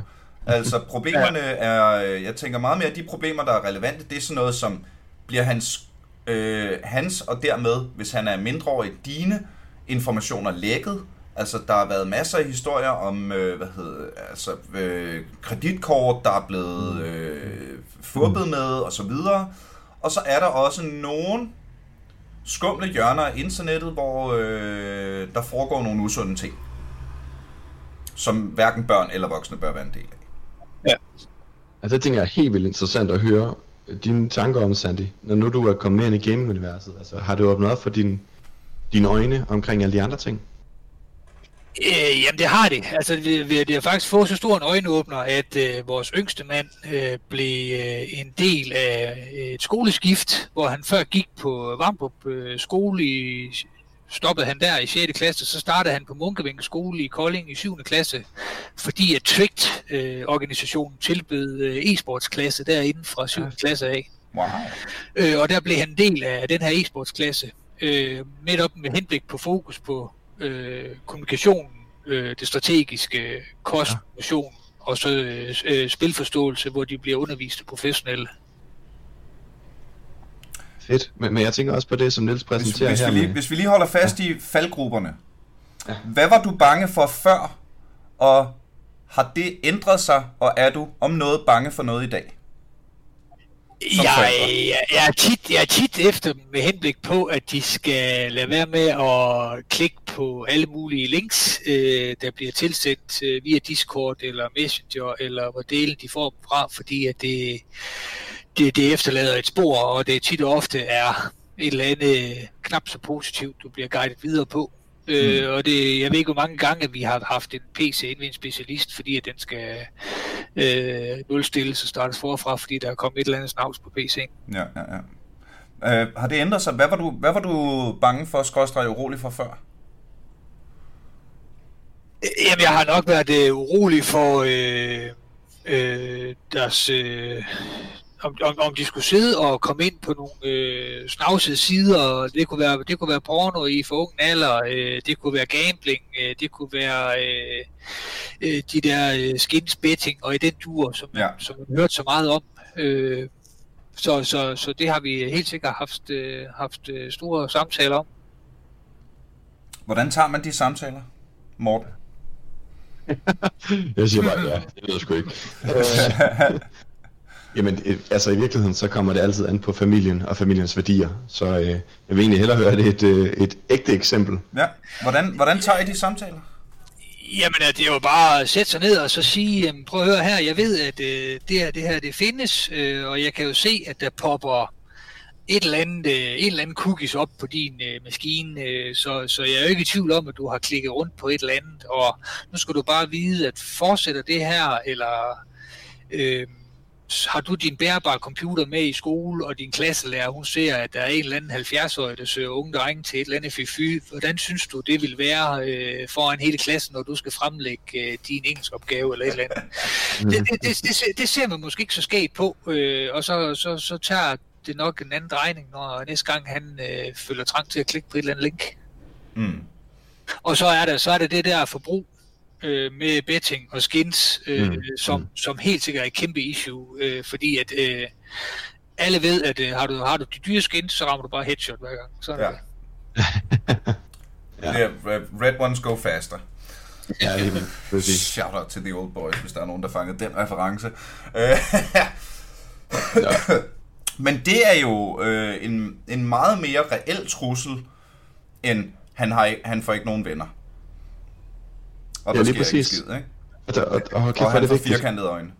Altså problemerne er, øh, jeg tænker meget mere, at de problemer, der er relevante, det er sådan noget som, bliver hans, øh, hans og dermed, hvis han er mindreårig, dine informationer lækket. Altså, der har været masser af historier om, øh, hvad hedder, altså, øh, kreditkort, der er blevet øh, fubbet med, og så videre. Og så er der også nogle skumle hjørner af internettet, hvor øh, der foregår nogle usunde ting, som hverken børn eller voksne bør være en del af. Ja. Altså, det tænker jeg er helt vildt interessant at høre dine tanker om, Sandy. Når nu du er kommet mere ind i gaming-universet, altså, har du åbnet op for din, dine øjne omkring alle de andre ting? Øh, jamen det har det. Altså det, det har faktisk fået så stor en øjenåbner, at øh, vores yngste mand øh, blev øh, en del af et skoleskift, hvor han før gik på Vamdrup øh, skole i stoppede han der i 6. klasse, så startede han på Munkevænge skole i Kolding i 7. klasse, fordi at Twict øh, organisationen tilbød øh, e-sportsklasse derinde fra 7. klasse af. Wow. Øh, og der blev han del af den her e-sportsklasse, øh, netop med henblik på fokus på øh, kommunikation, øh, det strategiske, kost, motion og så øh, øh, spilforståelse, hvor de bliver undervist af professionelle. Fedt. Men, men jeg tænker også på det, som Niels Hvis, præsenterer hvis, her. vi lige, hvis vi lige holder fast i faldgrupperne. Ja. Hvad var du bange for før, og har det ændret sig, og er du om noget bange for noget i dag? Jeg, jeg, jeg, er tit, jeg er tit efter med henblik på, at de skal lade være med at klikke på alle mulige links, øh, der bliver tilsendt øh, via Discord eller Messenger, eller hvor delen de får dem fra, fordi at det, det, det efterlader et spor, og det tit og ofte er et eller andet knap så positivt, du bliver guidet videre på. Øh, og det, jeg ved ikke, hvor mange gange vi har haft en PC inde ved en specialist, fordi at den skal øh, nulstilles og startes forfra, fordi der er kommet et eller andet snavs på PC'en. Ja, ja, ja. Øh, har det ændret sig? Hvad var du, hvad var du bange for, skrådstræk urolig for før? Jamen, jeg har nok været øh, urolig for øh, øh, deres... Øh, om, om, om de skulle sidde og komme ind på nogle øh, snavsede sider. Det kunne være, det kunne være porno i for ung alder, øh, det kunne være gambling, øh, det kunne være øh, øh, de der øh, skins betting og i den dur, som, ja. som man hørt så meget om. Øh, så, så, så det har vi helt sikkert haft, øh, haft øh, store samtaler om. Hvordan tager man de samtaler, Morten? jeg siger bare, ja, det ved jeg sgu ikke. Jamen, altså i virkeligheden, så kommer det altid an på familien og familiens værdier. Så øh, jeg vil egentlig hellere høre det et, øh, et ægte eksempel. Ja, hvordan, hvordan tager I de samtaler? Jamen, det er jo bare at sætte sig ned og så sige, jamen, prøv at høre her, jeg ved, at øh, det her, det her det findes, øh, og jeg kan jo se, at der popper et eller andet, øh, en eller anden cookies op på din øh, maskine, øh, så, så jeg er jo ikke i tvivl om, at du har klikket rundt på et eller andet, og nu skal du bare vide, at fortsætter det her, eller øh, har du din bærbare computer med i skole, og din klasselærer, hun ser, at der er en eller anden 70-årig, der søger unge drenge til et eller andet FFY. Hvordan synes du, det vil være øh, foran hele klassen, når du skal fremlægge øh, din opgave eller et eller andet? Det, det, det, det, det ser man måske ikke så skægt på, øh, og så, så, så tager det nok en anden drejning, når næste gang han øh, føler trang til at klikke på et eller andet link. Mm. Og så er der så er det det der forbrug, øh, med betting og skins, øh, mm. som, mm. som helt sikkert er et kæmpe issue, øh, fordi at øh, alle ved, at øh, har, du, har du de dyre skins, så rammer du bare headshot hver gang. Sådan ja. ja. Det er red ones go faster. Ja, det Shout out to the old boys, hvis der er nogen, der fangede den reference. ja. Men det er jo øh, en, en meget mere reel trussel, end han, har, han får ikke nogen venner. Og ja, lige præcis. Skid, ikke? Og, der, og, og, okay, og han får firkantede øjne.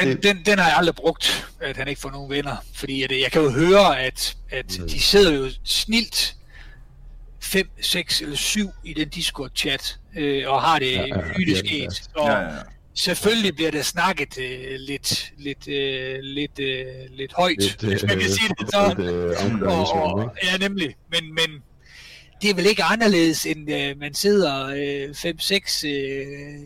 Den, den, den har jeg aldrig brugt, at han ikke får nogen venner. Fordi at, jeg kan jo høre, at, at mm. de sidder jo snilt 5, 6 eller 7 i den Discord-chat, øh, og har det ja, ja, ja, ja. Og ja, ja, ja. selvfølgelig bliver der snakket øh, lidt, lidt, øh, lidt, øh, lidt højt, lidt, hvis man kan øh, sige det sådan. Lidt, øh, og, og, ja, nemlig. Men, men det er vel ikke anderledes, end øh, man sidder 5-6 øh, øh,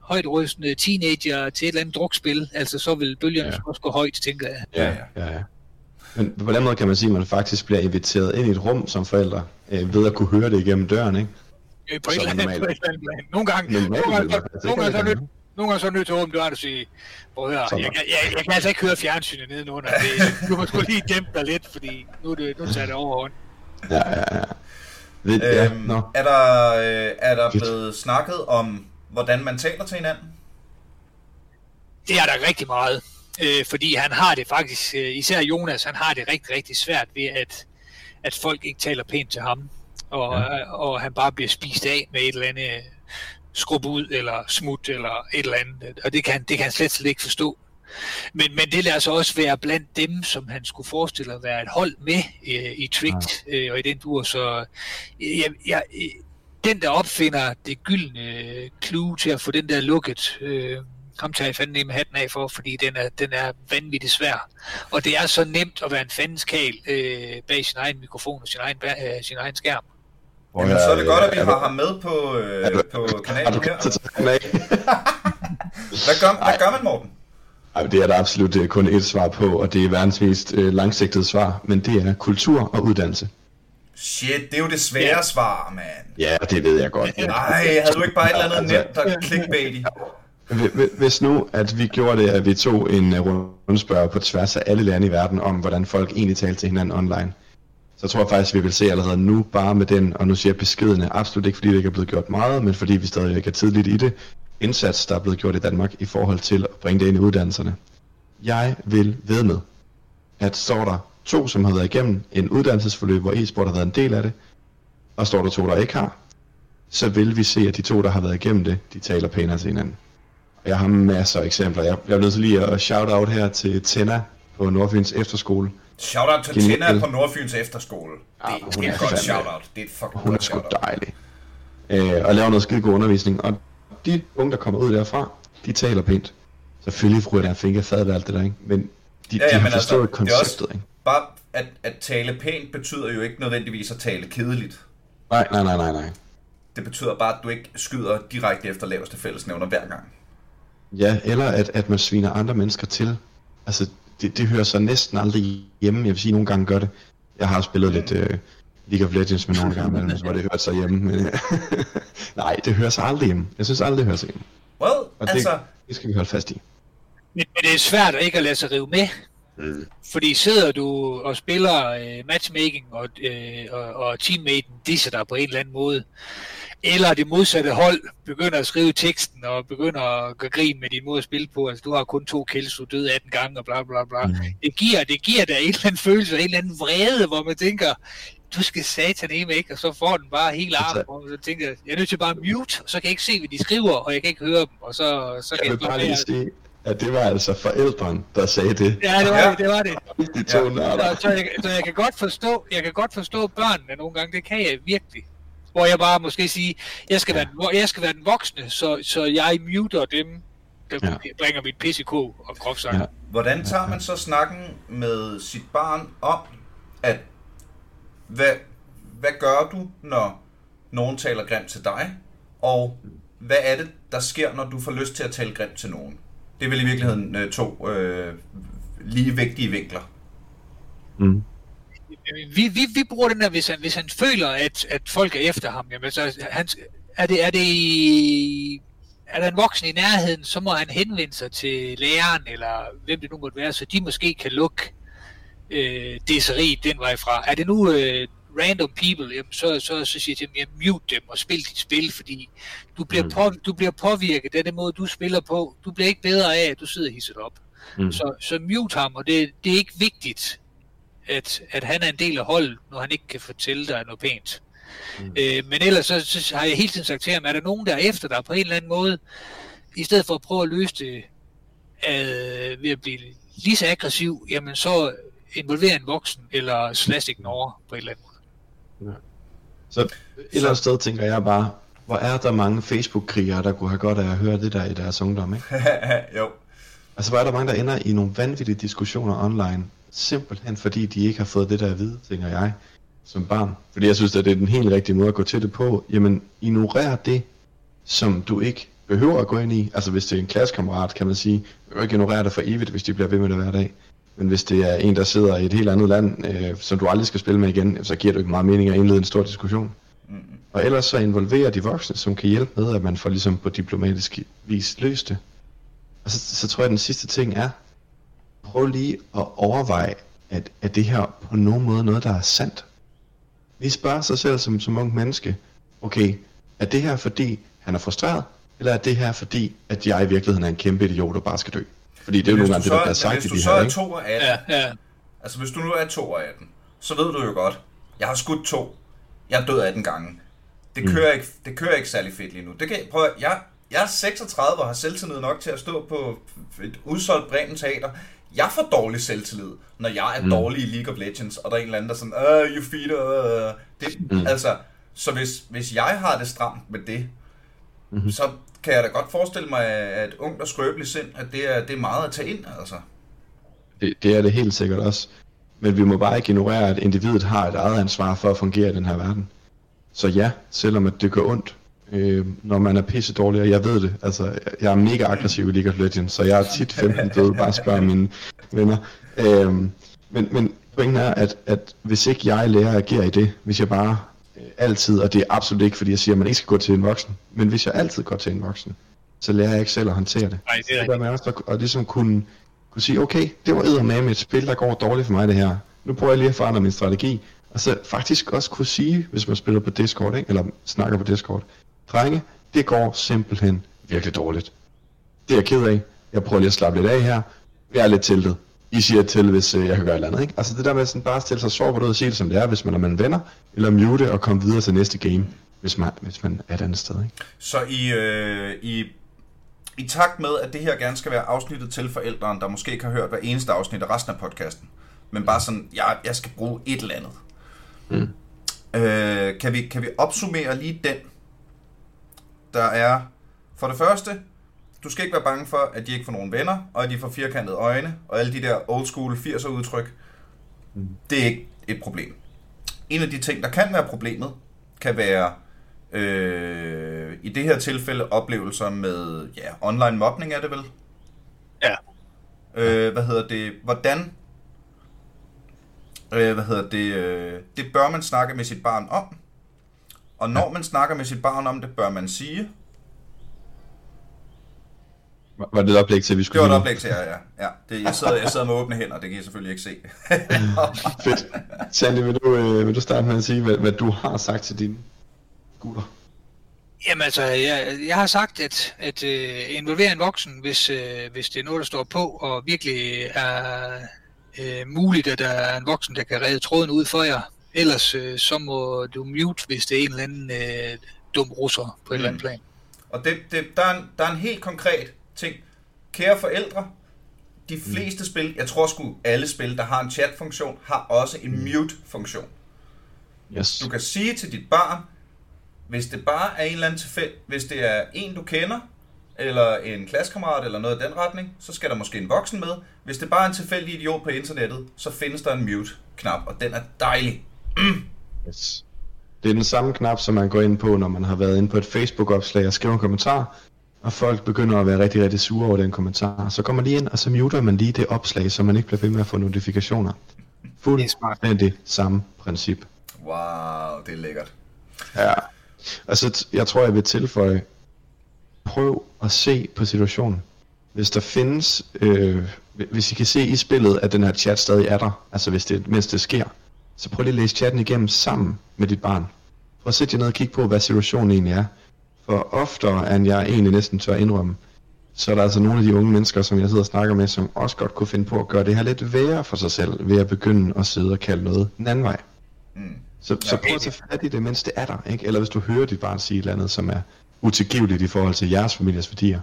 højt rystende teenager til et eller andet drukspil. Altså så vil bølgerne ja. også gå højt, tænker jeg. Ja, ja, ja. Men på den måde kan man sige, at man faktisk bliver inviteret ind i et rum som forældre, øh, ved at kunne høre det igennem døren, ikke? Øh, på, et eller andet, plan. Nogle gange, normalt, nogle gange, så, nogle gange så nødt nogle gange så er nødt til at åbne døren og sige, prøv høre, jeg, jeg, jeg, jeg, kan altså ikke høre fjernsynet nedenunder. Det, du må sgu lige dæmpe dig lidt, fordi nu, det, nu tager det overhånd. Ja, ja, ja. Det, øhm, ja, no. Er der, øh, er der blevet snakket om, hvordan man taler til hinanden? Det er der rigtig meget. Øh, fordi han har det faktisk, øh, især Jonas, han har det rigtig, rigtig svært ved, at, at folk ikke taler pænt til ham. Og, ja. og han bare bliver spist af med et eller andet skrub ud, eller smut, eller et eller andet. Og det kan, det kan han slet, slet ikke forstå. Men, men det lader sig også være blandt dem, som han skulle forestille at være et hold med øh, i Tricked ja. øh, og i den dur. Så øh, jeg, jeg, den, der opfinder det gyldne clue til at få den der lukket, øh, ham tager jeg fanden med hatten af for, fordi den er, den er vanvittigt svær. Og det er så nemt at være en fandenskal øh, bag sin egen mikrofon og sin egen, øh, sin egen skærm. Jamen, så er det godt, at vi har ham med på, øh, på kanalen her. hvad, gør, hvad gør man, Morten? Det er der absolut kun et svar på, og det er verdens mest øh, langsigtede svar, men det er kultur og uddannelse. Shit, det er jo det svære yeah. svar, mand. Ja, det ved jeg godt. Nej, havde du ikke bare et eller andet nemt, der clickbaity? Hvis nu, at vi gjorde det, at vi tog en øh, rundspørg på tværs af alle lande i verden om, hvordan folk egentlig taler til hinanden online, så tror jeg faktisk, at vi vil se allerede nu bare med den, og nu siger jeg beskedende, absolut ikke fordi det ikke er blevet gjort meget, men fordi vi stadig er tidligt i det, indsats, der er blevet gjort i Danmark i forhold til at bringe det ind i uddannelserne. Jeg vil ved med, at står der to, som har været igennem en uddannelsesforløb, hvor e-sport har været en del af det, og står der to, der ikke har, så vil vi se, at de to, der har været igennem det, de taler pænere til hinanden. Og jeg har masser af eksempler. Jeg, jeg er nødt til lige at shout out her til Tenna på Nordfyns Efterskole. Shout out til Tenna på Nordfyns Efterskole. Det, ja, det er et godt shout out. Det er et fucking Hun er sgu dejlig. Øh, og laver noget skide god undervisning. Og de unge, der kommer ud derfra, de taler pænt. Selvfølgelig fruer der fingre fad alt det der, ikke? Men de, ja, ja, de har forstået altså, konceptet, ikke? Bare at, at tale pænt betyder jo ikke nødvendigvis at tale kedeligt. Nej, nej, nej, nej, nej. det betyder bare, at du ikke skyder direkte efter laveste fællesnævner hver gang. Ja, eller at, at man sviner andre mennesker til. Altså, det, det hører så næsten aldrig hjemme. Jeg vil sige, at nogle gange gør det. Jeg har spillet lidt uh, League of Legends med nogle gange, imellem, hvor det hører sig hjemme. Men, nej, det hører sig aldrig hjemme. Jeg synes aldrig, det hører sig hjemme. Well, Og altså, det, det skal vi holde fast i. Men, men det er svært at ikke at lade sig rive med. Mm. Fordi sidder du og spiller øh, matchmaking, og, øh, og, og teammaten disser dig på en eller anden måde, eller det modsatte hold begynder at skrive teksten og begynder at gøre grin med din måde at spille på, altså du har kun to kills, du er død 18 gange og bla bla bla. Mm. Det, giver, det giver da en eller anden følelse, en eller anden vrede, hvor man tænker, du skal satan ikke væk, og så får den bare armen, Altså- og så tænker jeg, jeg er nødt til bare at mute, og så kan jeg ikke se, hvad de skriver, og jeg kan ikke høre dem, og så, så kan Jeg jeg bare lige sige, at det var altså forældrene, der sagde det. Ja, det var Ja. det, det var det. De to Ja. nørder. Så, så, jeg, så jeg kan godt forstå, jeg kan godt forstå børnene nogle gange, det kan jeg virkelig. Hvor jeg bare måske sige, jeg skal, Ja. være, den- jeg skal være den voksne, så, så jeg muter dem, der Ja. bringer mit PCK og groft ja. hvordan tager man så snakken med sit barn om, at hvad, hvad gør du, når nogen taler grimt til dig, og hvad er det, der sker, når du får lyst til at tale grimt til nogen? Det er vel i virkeligheden øh, to øh, lige vigtige vinkler. Mm. vi, vi, vi bruger den der, hvis han, hvis han føler, at, at folk er efter ham, jamen, så han, er, det, er, det, er der en voksen i nærheden, så må han henvende sig til læreren, eller hvem det nu måtte være, så de måske kan lukke øh, deseriet den vej fra. Er det nu øh, random people, jamen, så, så, så siger jeg til dem, jamen, mute dem og spil dit spil, fordi du bliver, Mm. på, du bliver påvirket af den måde, du spiller på. Du bliver ikke bedre af, at du sidder hisset op. Mm. Så, så mute ham, og det, det er ikke vigtigt, at, at han er en del af holdet, når han ikke kan fortælle dig noget pænt. Mm. Øh, men ellers så, så har jeg hele tiden sagt til ham, er der nogen, der er efter dig på en eller anden måde, i stedet for at prøve at løse det øh, ved at blive lige så aggressiv, jamen så involver en voksen, eller slash ignore på en eller anden måde. Så et eller andet sted tænker jeg bare, hvor er der mange Facebook-krigere, der kunne have godt af at høre det der i deres ungdom, ikke? jo. Altså, hvor er der mange, der ender i nogle vanvittige diskussioner online, simpelthen fordi de ikke har fået det der at vide, tænker jeg, som barn. Fordi jeg synes, at det er den helt rigtige måde at gå til det på. Jamen, ignorer det, som du ikke behøver at gå ind i. Altså, hvis det er en klassekammerat, kan man sige, du kan ikke ignorere det for evigt, hvis de bliver ved med det hver dag. Men hvis det er en, der sidder i et helt andet land, øh, som du aldrig skal spille med igen, så giver det jo ikke meget mening at indlede en stor diskussion. Mm. Og ellers så involverer de voksne, som kan hjælpe med, at man får ligesom på diplomatisk vis løst det. Og så, så tror jeg, at den sidste ting er, prøv lige at overveje, at, at det her på nogen måde noget, der er sandt. Vi spørger sig selv som, som ung menneske, okay, er det her fordi, han er frustreret, eller er det her fordi, at jeg i virkeligheden er en kæmpe idiot og bare skal dø? Fordi det er jo nogle gange det, der bliver sagt hvis i du de så her, er ikke? 2 og 18, Ja, ja. altså hvis du nu er 2 og 18, så ved du jo godt, jeg har skudt to, jeg er død 18 gange. Det Mm. kører, ikke, det kører ikke særlig fedt lige nu. Det kan, prøv, at- jeg, jeg er 36 og har selvtillid nok til at stå på et udsolgt Bremen Teater. Jeg får dårlig selvtillid, når jeg er Mm. dårlig i League of Legends, og der er en eller anden, der er sådan, øh, you feeder, øh. det, Mm. altså, så hvis, hvis jeg har det stramt med det, Mhm. så kan jeg da godt forestille mig, at ungt og skrøbeligt sind, at det er, det er meget at tage ind, altså. Det, det er det helt sikkert også. Men vi må bare ikke ignorere, at individet har et eget ansvar for at fungere i den her verden. Så ja, selvom at det gør ondt, øh, når man er pisse dårlig, og jeg ved det. Altså, jeg er mega aggressiv i League of Legends, så jeg er tit 15 døde, bare spørger mine venner. Øh, men, men pointen er, at, at hvis ikke jeg lærer at agere i det, hvis jeg bare øh, altid, og det er absolut ikke, fordi jeg siger, at man ikke skal gå til en voksen, men hvis jeg altid går til en voksen, så lærer jeg ikke selv at håndtere det. Nej, det er der med også at, at ligesom kunne, kunne sige, okay, det var eddermame et spil, der går dårligt for mig det her. Nu prøver jeg lige at forandre min strategi. Og så faktisk også kunne sige, hvis man spiller på Discord, ikke? eller snakker på Discord, drenge, det går simpelthen virkelig dårligt. Det er jeg ked af. Jeg prøver lige at slappe lidt af her. Jeg er lidt tiltet. I siger til, hvis øh, jeg kan gøre et eller andet. Ikke? Altså det der med sådan bare at stille sig sårbart ud og sige det som det er, hvis man er med venner, eller mute og komme videre til næste game, hvis man, hvis man er et andet sted. Ikke? Så i, øh, i, i takt med, at det her gerne skal være afsnittet til forældrene, der måske ikke har hørt hver eneste afsnit af resten af podcasten, men bare sådan, jeg, jeg skal bruge et eller andet. Mm. Øh, kan, vi, kan vi opsummere lige den? Der er, for det første, du skal ikke være bange for, at de ikke får nogen venner, og at de får firkantede øjne, og alle de der old school 80'er udtryk. Det er ikke et problem. En af de ting, der kan være problemet, kan være Øh, I det her tilfælde oplevelser med ja, online mobning er det vel? Ja. Øh, hvad hedder det? Hvordan? Øh, hvad hedder det? Øh, det bør man snakke med sit barn om. Og når man snakker med sit barn om det, bør man sige. Var var det et oplæg til, at vi Det skulle var et oplæg til ja. ja det, jeg, sidder, jeg sidder med åbne hænder, det kan I selvfølgelig ikke se. Fedt. Sandy, vil du, øh, vil du starte med at sige, hvad, hvad du har sagt til dine gutter? Jamen altså, jeg, jeg har sagt, at, at uh, involvere en voksen, hvis, uh, hvis det er noget, der står på, og virkelig er uh, muligt, at der er en voksen, der kan redde tråden ud for jer. Ellers uh, så må du mute, hvis det er en eller anden uh, dum russer på et eller andet plan. Og det, det, der, er en, der er en helt konkret ting. Kære forældre, de fleste mm. spil, jeg tror sgu alle spil, der har en chat-funktion, har også en mute-funktion. Yes. Du kan sige til dit barn, hvis det bare er en eller anden tilfælde, hvis det er en, du kender, eller en klassekammerat, eller noget i den retning, så skal der måske en voksen med. Hvis det bare er en tilfældig idiot på internettet, så findes der en mute-knap, og den er dejlig. yes. Det er den samme knap, som man går ind på, når man har været inde på et Facebook-opslag og skriver en kommentar, og folk begynder at være rigtig, rigtig sure over den kommentar. Så går man lige ind, og så muter man lige det opslag, så man ikke bliver ved med at få notifikationer. Fuldstændig samme princip. Wow, det er lækkert. Ja. Altså, jeg tror, jeg vil tilføje, prøv at se på situationen. Hvis der findes, øh, hvis I kan se i spillet, at den her chat stadig er der, altså hvis det, mens det sker, så prøv lige at læse chatten igennem sammen med dit barn. Prøv at sætte jer ned og kigge på, hvad situationen egentlig er. For oftere, end jeg egentlig næsten tør indrømme, så er der altså nogle af de unge mennesker, som jeg sidder og snakker med, som også godt kunne finde på at gøre det her lidt værre for sig selv, ved at begynde at sidde og kalde noget den anden vej. Mm. Så, så prøv at tage fat i det, mens det er der, ikke? Eller hvis du hører dit barn sige et eller andet, som er utilgiveligt i forhold til jeres families værdier.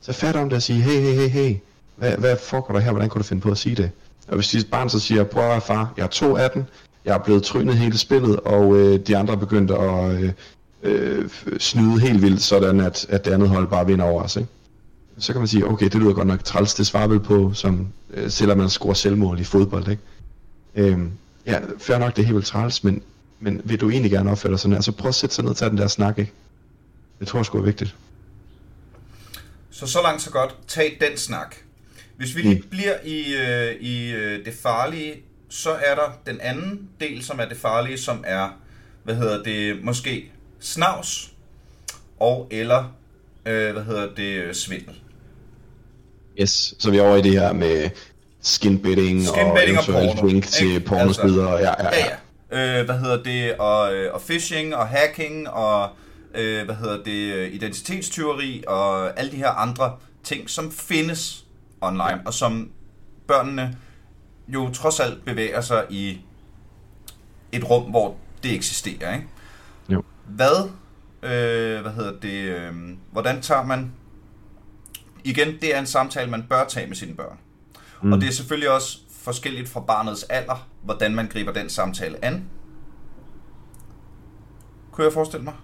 Så fat om det og sige, hey, hey, hey, hey, hvad, hvad foregår der her, hvordan kunne du finde på at sige det? Og hvis dit barn så siger, prøv at far, jeg er to af den, jeg er blevet trynet hele spillet, og øh, de andre begyndte at øh, øh, snyde helt vildt, sådan at, at det andet hold bare vinder over os, ikke? Så kan man sige, okay, det lyder godt nok træls, det svarer vel på, som øh, selvom man scorer selvmål i fodbold, ikke? Øhm, ja, fair nok, det er helt vildt træls, men, men vil du egentlig gerne opføre dig sådan her, så prøv at sætte sig ned og tage den der snak, ikke? Det tror jeg sgu er vigtigt. Så så langt så godt. Tag den snak. Hvis vi lige bliver i, øh, i øh, det farlige, så er der den anden del, som er det farlige, som er, hvad hedder det, måske snavs og eller, øh, hvad hedder det, øh, svindel. Yes, så vi er over i det her med skinbetting, og Skinbetting og eventuelt porno, link til pornosider, og ja, ja, Ja, ja. ja. Øh, hvad hedder det, og, øh, og phishing og hacking og, øh, hvad hedder det, øh, identitetstyveri og alle de her andre ting, som findes online, og som børnene jo trods alt bevæger sig i et rum, hvor det eksisterer, ikke? Hvad, øh, hvad hedder det, øh, hvordan tager man, igen, det er en samtale, man bør tage med sine børn. Mm. Og det er selvfølgelig også forskelligt fra barnets alder, hvordan man griber den samtale an. Kunne jeg forestille mig?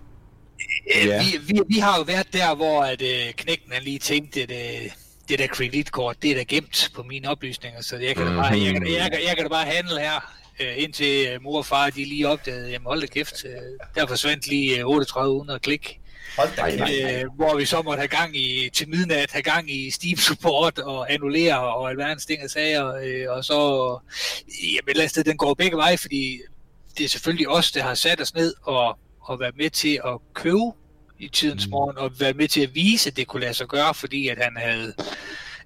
Øh, Ja. Vi, vi, vi har jo været der, hvor at, øh, knægten han lige tænkte, at øh, det der kreditkort, det er da gemt på mine oplysninger, så jeg kan, da bare, jeg, kan, jeg, kan, jeg kan da bare handle her, øh, indtil øh, mor og far de lige opdagede, jamen hold da kæft, øh, der forsvandt lige øh, 3800 klik. Hold da kæft. Øh, hvor vi så måtte have gang i, til midnat, have gang i Steam Support og annullere og alverdens ting og sager, øh, og så, jamen et eller andet sted, den går begge veje, fordi det er selvfølgelig os, der har sat os ned og, og været med til at købe i tidens Mm. morgen, og været med til at vise, at det kunne lade sig gøre, fordi at han havde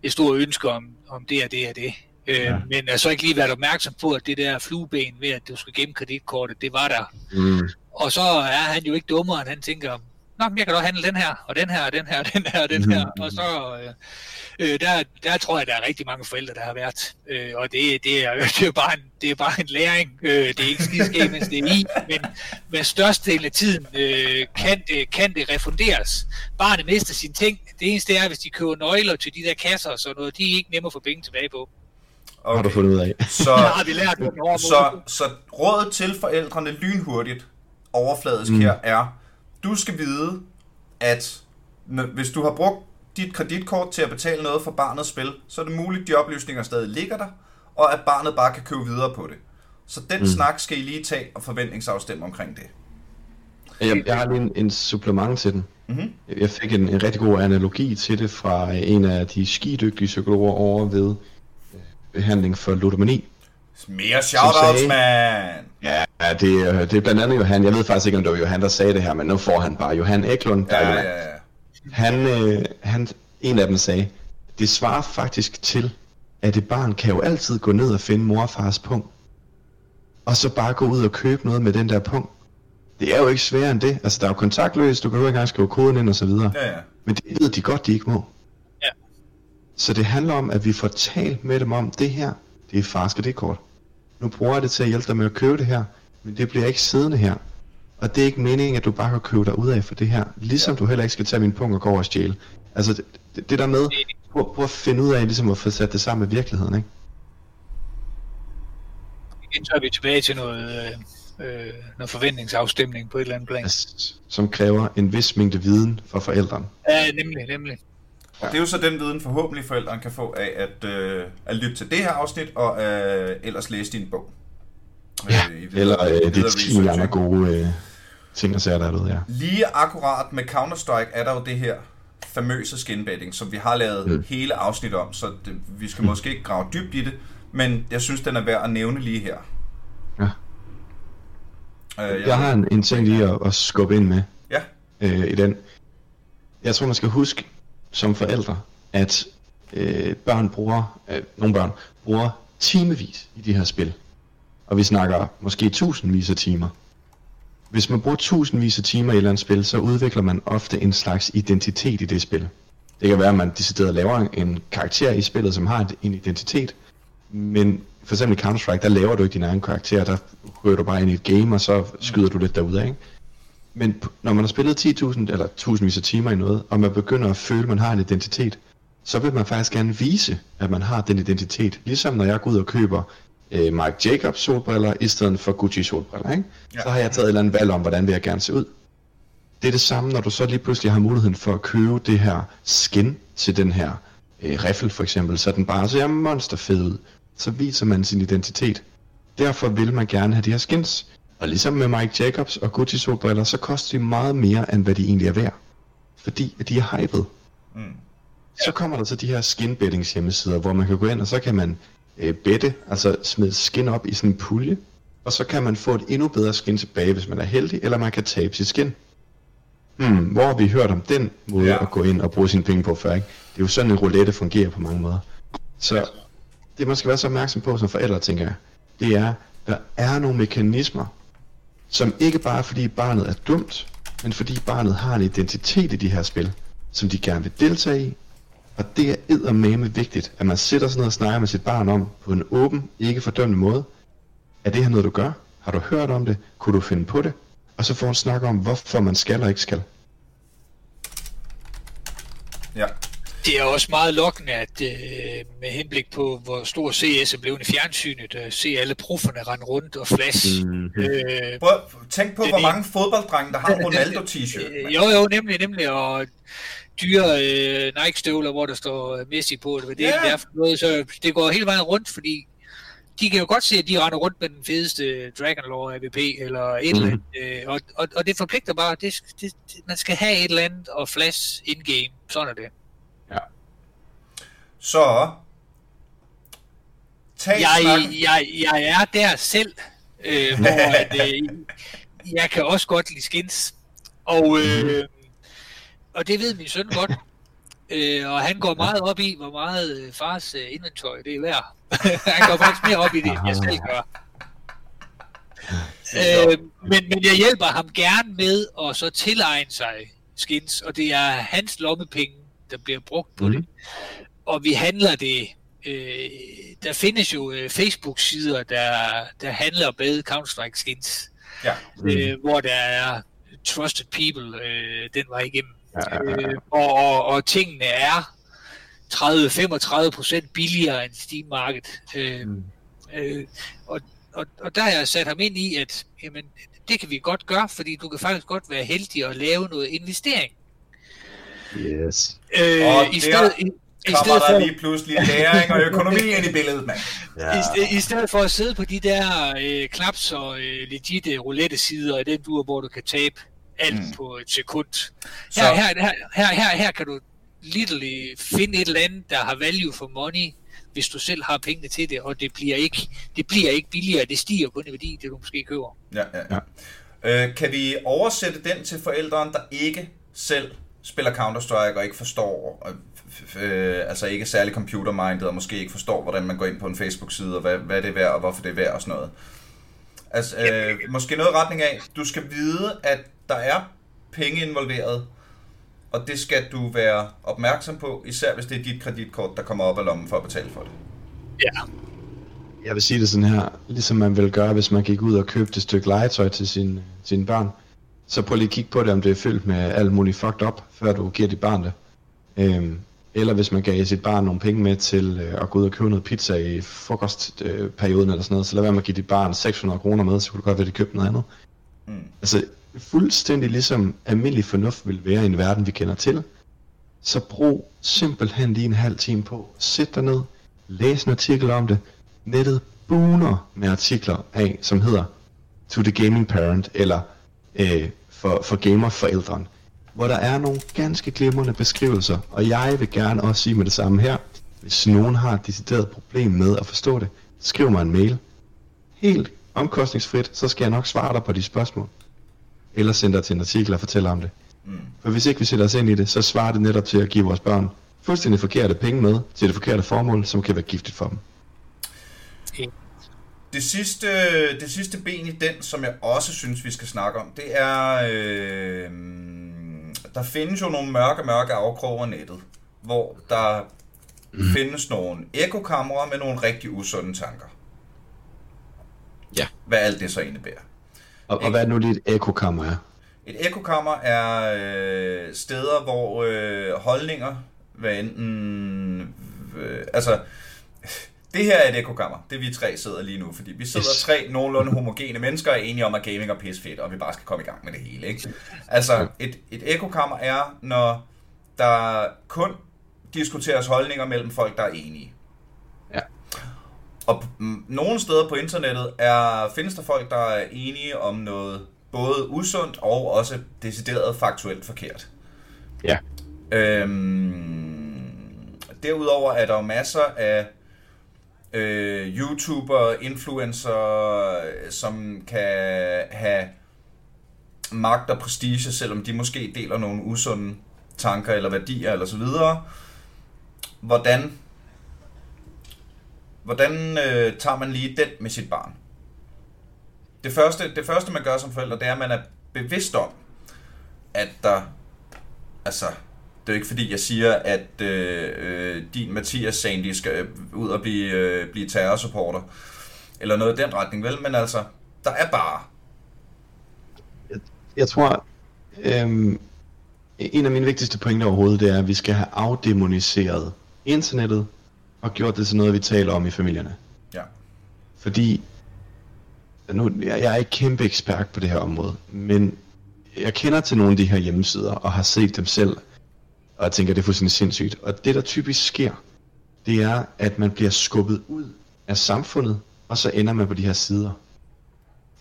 et stort ønske om, om det og det og det. Øh, Ja. Men har så ikke lige været opmærksom på, at det der flueben ved, at du skulle gemme kreditkortet, det var der. Mm. Og så er han jo ikke dummere, end han tænker, Nå, jeg kan da handle den her, og den her, og den her, og den her, og den her. Mhm. Og så, øh, øh, der, der tror jeg, der er rigtig mange forældre, der har været. Øh, og det, det, er, det, er bare en, det er bare en læring. Øh, det er ikke skideskægt, mens det er i. Men, men størstedelen af tiden øh, kan, det, kan det refunderes. Barnet mister sine ting. Det eneste er, hvis de køber nøgler til de der kasser og sådan noget, de er ikke nemme at få penge tilbage på. Okay. Har du fundet ud af. Så, har vi lært så, så rådet til forældrene lynhurtigt, overfladisk mm. her, er, du skal vide, at når- hvis du har brugt dit kreditkort til at betale noget for barnets spil, så er det muligt, at de oplysninger stadig ligger der, og at barnet bare kan købe videre på det. Så den mm. snak skal I lige tage og forventningsafstemme omkring det. Jeg, jeg har lige en, en supplement til den. Mhm. Jeg fik en, en rigtig god analogi til det fra en af de skidygtige psykologer over ved behandling for ludomani. Mere shoutouts, man! Ja, det, er- det er blandt andet Johan. Jeg ved faktisk ikke, om det var Johan, der sagde det her, men nu får han bare Johan Eklund. Ja, ja, ja. Han, øh, han, en af dem sagde, det svarer faktisk til, at et barn kan jo altid gå ned og finde mor og fars punkt. Og så bare gå ud og købe noget med den der punkt. Det er jo ikke sværere end det. Altså, der er jo kontaktløst, du kan jo ikke engang skrive koden ind og så videre. Ja, ja. Men det ved de godt, de ikke må. Så det handler om, at vi får talt med dem om, det her, det er fars kreditkort. Nu bruger jeg det til at hjælpe dig med at købe det her, men det bliver ikke siddende her. Og det er ikke meningen, at du bare kan købe dig ud af for det her. Ligesom du heller ikke skal tage min punkt og gå over og stjæle. Altså det, det, det der med, prøv, prøv at finde ud af ligesom at få sat det sammen med virkeligheden, ikke? Igen så er vi tilbage til noget, øh, øh, noget forventningsafstemning på et eller andet plan. Som kræver en vis mængde viden for forældrene. Ja, nemlig, nemlig. Og det er jo så den viden, forhåbentlig forældrene kan få af at, øh, at lytte til det her afsnit, og øh, ellers læse din bog. Ja, Øh, i videre- eller øh, det er 10 research, andre gode øh, ting og sager, der er derude, ja. Lige akkurat med Counter-Strike er der jo det her famøse skinbetting, som vi har lavet mm. hele afsnit om, så det, vi skal måske ikke grave dybt i det, men jeg synes, den er værd at nævne lige her. Ja. Øh, Jeg har en, en ting lige at, at skubbe ind med. Ja, øh, i den. Jeg tror, man skal huske som forældre, at øh, børn bruger, øh, nogle børn bruger timevis i de her spil. Og vi snakker måske tusindvis af timer. Hvis man bruger tusindvis af timer i et eller andet spil, så udvikler man ofte en slags identitet i det spil. Det kan være, at man decideret laver en karakter i spillet, som har en- identitet, men for eksempel i Counter-Strike, der laver du ikke din egen karakter, der kører du bare ind i et game, og så skyder du lidt derude, ikke? Men når man har spillet 10.000 eller tusindvis af timer i noget, og man begynder at føle, at man har en identitet, så vil man faktisk gerne vise, at man har den identitet. Ligesom når jeg går ud og køber øh, Mike Jacobs solbriller, i stedet for Gucci solbriller, ikke? Ja. Så har jeg taget et eller andet valg om, hvordan vil jeg gerne se ud. Det er det samme, når du så lige pludselig har muligheden for at købe det her skin til den her øh, riffel for eksempel, så den bare ser monsterfed ud. Så viser man sin identitet. Derfor vil man gerne have de her skins. Og ligesom med Mike Jacobs og Gucci solbriller, så koster de meget mere, end hvad de egentlig er værd. Fordi at de er hyped. Mm. Så kommer der så de her skinbettings hjemmesider, hvor man kan gå ind, og så kan man øh, bette, altså smide skin op i sådan en pulje. Og så kan man få et endnu bedre skin tilbage, hvis man er heldig, eller man kan tabe sit skin. Hmm, hvor har vi hørt om den måde Ja. at gå ind og bruge sine penge på før, ikke? Det er jo sådan en roulette fungerer på mange måder. Så det man skal være så opmærksom på som forældre, tænker jeg, det er, der er nogle mekanismer, som ikke bare er fordi barnet er dumt, men fordi barnet har en identitet i de her spil, som de gerne vil deltage i. Og det er eddermame vigtigt, at man sætter sig ned og snakker med sit barn om, på en åben, ikke fordømmende måde. Er det her noget, du gør? Har du hørt om det? Kunne du finde på det? Og så får en snak om, hvorfor man skal og ikke skal. Ja. Det er også meget lokkende, at øh, med henblik på, hvor stor CS er blevet i fjernsynet, at se alle profferne rende rundt og flash. Mm. Øh, Prøv, tænk på, Det hvor er- mange fodbolddrenge, der har en Ronaldo-t-shirt. Øh, jo, jo, nemlig, nemlig, og dyre øh, Nike-støvler, hvor der står øh, Messi på, det Ja. yeah. er for noget, så det går hele vejen rundt, fordi de kan jo godt se, at de render rundt med den fedeste Dragon Lore AVP, eller et eller andet, øh, og, og, og det forpligter bare, det, det, det, man skal have et eller andet og flash in-game, sådan er det. Så, tag Jeg, jeg, jeg er der selv, øh, hvor at, øh, jeg kan også godt lide skins. Og, øh, og det ved min søn godt. Øh, og han går meget op i, hvor meget øh, fars øh, indventory det er værd. han går faktisk mere op i det, end jeg selv gør. Øh, men, men jeg hjælper ham gerne med at så tilegne sig skins, og det er hans lommepenge, der bliver brugt på Mhm. det. Og vi handler det. Øh, der findes jo øh, Facebook-sider, der, der handler med Counter-Strike skins, Ja. øh, hvor der er trusted people øh, den vej igennem. Ja, ja, ja. Øh, og, og, og tingene er 30-35 procent billigere end Steam Market. Øh, Mm. øh, og, og, og der har jeg sat ham ind i, at jamen, det kan vi godt gøre, fordi du kan faktisk godt være heldig at lave noget investering. Yes. Øh, Og i stedet, i, i Kommer stedet for, der lige pludselig læring og økonomi ind i billedet, mand. Ja. i, st- I stedet for at sidde på de der øh, knaps og øh, legit roulette sider i den dur, hvor du kan tabe alt mm. på et sekund. Her, så... her, her, her, her, her kan du literally finde et eller andet, der har value for money, hvis du selv har pengene til det, og det bliver ikke, det bliver ikke billigere, det stiger kun i værdi, det du måske køber. Ja, ja, ja. Øh, kan vi oversætte den til forældrene, der ikke selv spiller Counter-Strike og ikke forstår, øh, altså ikke særlig computer-minded, og måske ikke forstår, hvordan man går ind på en Facebook-side, og hvad, hvad det er værd, og hvorfor det er værd og sådan noget. Altså, øh, måske noget retning af, du skal vide, at der er penge involveret, og det skal du være opmærksom på, især hvis det er dit kreditkort, der kommer op af lommen for at betale for det. Ja. Jeg vil sige det sådan her, ligesom man vil gøre, hvis man gik ud og købte et stykke legetøj til sin, sine børn. Så prøv lige at kigge på det, om det er fyldt med alt muligt fucked up, før du giver dit barn det. Øhm, eller hvis man gav sit barn nogle penge med til øh, at gå ud og købe noget pizza i frokostperioden øh, eller sådan noget, så lad være med at give dit barn 600 kroner med, så kunne du godt være, at de købte noget andet. Mm. Altså, fuldstændig ligesom almindelig fornuft vil være i en verden, vi kender til, så brug simpelthen lige en halv time på. Sæt dig ned, læs en artikel om det. Nettet buner med artikler af, som hedder To the Gaming Parent, eller øh, for, for gamerforældren, hvor der er nogle ganske glimrende beskrivelser, og jeg vil gerne også sige med det samme her, hvis nogen har et decideret problem med at forstå det, skriv mig en mail. Helt omkostningsfrit, så skal jeg nok svare dig på de spørgsmål eller sende dig til en artikel og fortælle om det. Mm. For hvis ikke vi sætter os ind i det, så svarer det netop til at give vores børn fuldstændig forkerte penge med til det forkerte formål, som kan være giftigt for dem. Det sidste, det sidste ben i den, som jeg også synes, vi skal snakke om, det er, øh, der findes jo nogle mørke, mørke afkroge af nettet, hvor der mm. findes nogle ekokamera med nogle rigtig usunde tanker. Ja. Hvad alt det så indebærer. Og, og hvad er nu lige et ekokammer er? Et ekokammer er øh, steder, hvor øh, holdninger, hvad enten... Øh, altså, det her er et ekokammer. Det vi tre sidder lige nu, fordi vi sidder yes. tre nogenlunde homogene mennesker og er enige om, at gaming er pis fedt, og vi bare skal komme i gang med det hele. Ikke? Altså, et, et ekokammer er, når der kun diskuteres holdninger mellem folk, der er enige. Og nogle steder på internettet er, findes der folk, der er enige om noget både usundt og også decideret faktuelt forkert. Ja. Øhm, derudover er der masser af øh, YouTuber, influencer, øh, som kan have magt og prestige, selvom de måske deler nogle usunde tanker eller værdier eller så videre. Hvordan Hvordan øh, tager man lige den med sit barn? Det første, det første, man gør som forælder, det er, at man er bevidst om, at der... Altså, det er jo ikke fordi, jeg siger, at øh, øh din Mathias Sandy skal ud og blive, øh, blive terrorsupporter, eller noget i den retning, vel? Men altså, der er bare... Jeg, jeg tror, øh, en af mine vigtigste pointer overhovedet, det er, at vi skal have afdemoniseret internettet og gjort det til noget, vi taler om i familierne. Ja. Fordi, nu, jeg, jeg er ikke kæmpe ekspert på det her område, men jeg kender til nogle af de her hjemmesider, og har set dem selv, og jeg tænker, det er fuldstændig sindssygt. Og det, der typisk sker, det er, at man bliver skubbet ud af samfundet, og så ender man på de her sider.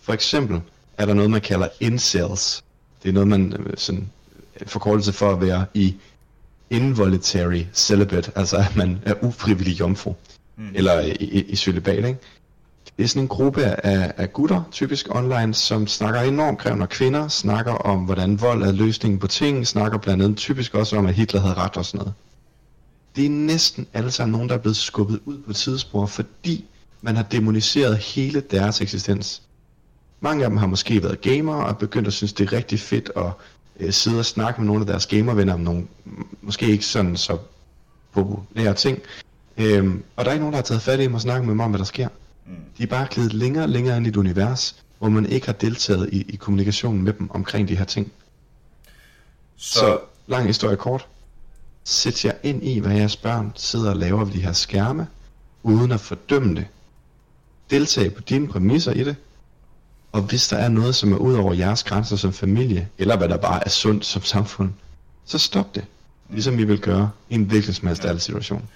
For eksempel er der noget, man kalder incels. Det er noget, man øh, sådan forkortelse for at være i involuntary celibate, altså at man er ufrivillig jomfru, mm. eller i, i, i celibat, ikke? Det er sådan en gruppe af, af gutter, typisk online, som snakker enormt krævende, kvinder snakker om, hvordan vold er løsningen på ting, snakker blandt andet typisk også om, at Hitler havde ret og sådan noget. Det er næsten alle sammen nogen, der er blevet skubbet ud på tidsspor, fordi man har demoniseret hele deres eksistens. Mange af dem har måske været gamere og begyndt at synes, det er rigtig fedt at øh, sidde og snakke med nogle af deres gamervenner om nogle måske ikke sådan så populære ting. Øhm, og der er ikke nogen, der har taget fat i dem og snakket med mig om, hvad der sker. Mm. De er bare klædet længere og længere ind i et univers, hvor man ikke har deltaget i, i kommunikationen med dem omkring de her ting. Så, så lang historie kort. Sæt jer ind i, hvad jeres børn sidder og laver ved de her skærme, uden at fordømme det. Deltag på dine præmisser i det, og hvis der er noget, som er ud over jeres grænser som familie, eller hvad der bare er sundt som samfund, så stop det. Ligesom vi vil gøre i en hvilken som helst situation.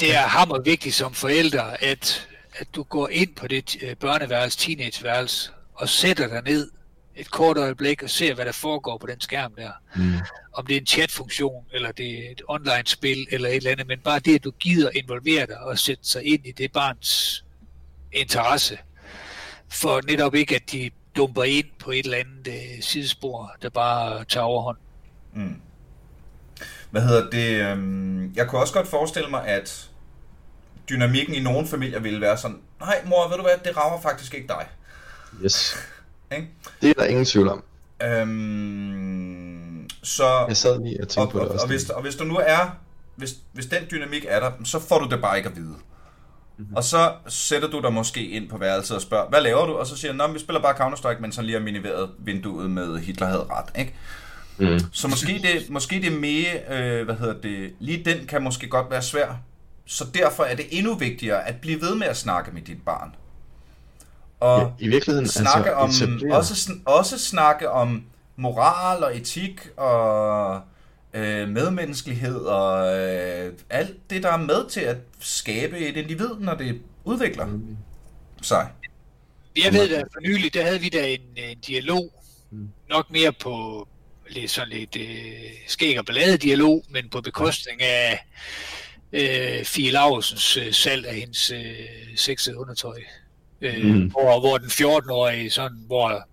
Det er hammer vigtigt som forældre, at, at du går ind på det øh, børneværelse, teenageværelse, og sætter dig ned et kort øjeblik og ser, hvad der foregår på den skærm der. Mm. Om det er en chatfunktion, eller det er et online-spil, eller et eller andet, men bare det, at du gider involvere dig og sætte sig ind i det barns interesse, for netop ikke, at de dumper ind på et eller andet øh, sidespor, der bare tager overhånd. Mm. Hvad hedder det? øhm, Jeg kunne også godt forestille mig, at dynamikken i nogle familier ville være sådan, nej mor, ved du hvad, det rammer faktisk ikke dig. Yes. Ikke? Det er der ingen tvivl om. Øhm, så, Jeg sad lige og tænkte og, på det og, også. og, hvis, og hvis du nu er, hvis, hvis den dynamik er der, så får du det bare ikke at vide. Mhm. Mm-hmm. Og så sætter du dig måske ind på værelset og spørger, hvad laver du? Og så siger han, vi spiller bare Counter-Strike, men så lige har minimeret vinduet med Hitler havde ret, ikke? Mm. Så måske det, måske det mere, øh, hvad hedder det, lige den kan måske godt være svær. Så derfor er det endnu vigtigere at blive ved med at snakke med dit barn. Og Ja, I virkeligheden, snakke altså, om, etablere- også, også snakke om moral og etik og øh, medmenneskelighed og øh, alt det, der er med til at skabe et individ, når det udvikler sig. Jeg ved da, for nylig, der havde vi da en, en dialog, nok mere på lidt sådan lidt øh, skæg og ballade dialog, men på bekostning af øh, Fie Lausens øh, salg af hendes øh, sexede undertøj. Øh, Mm. hvor, hvor den 14-årige, sådan, hvor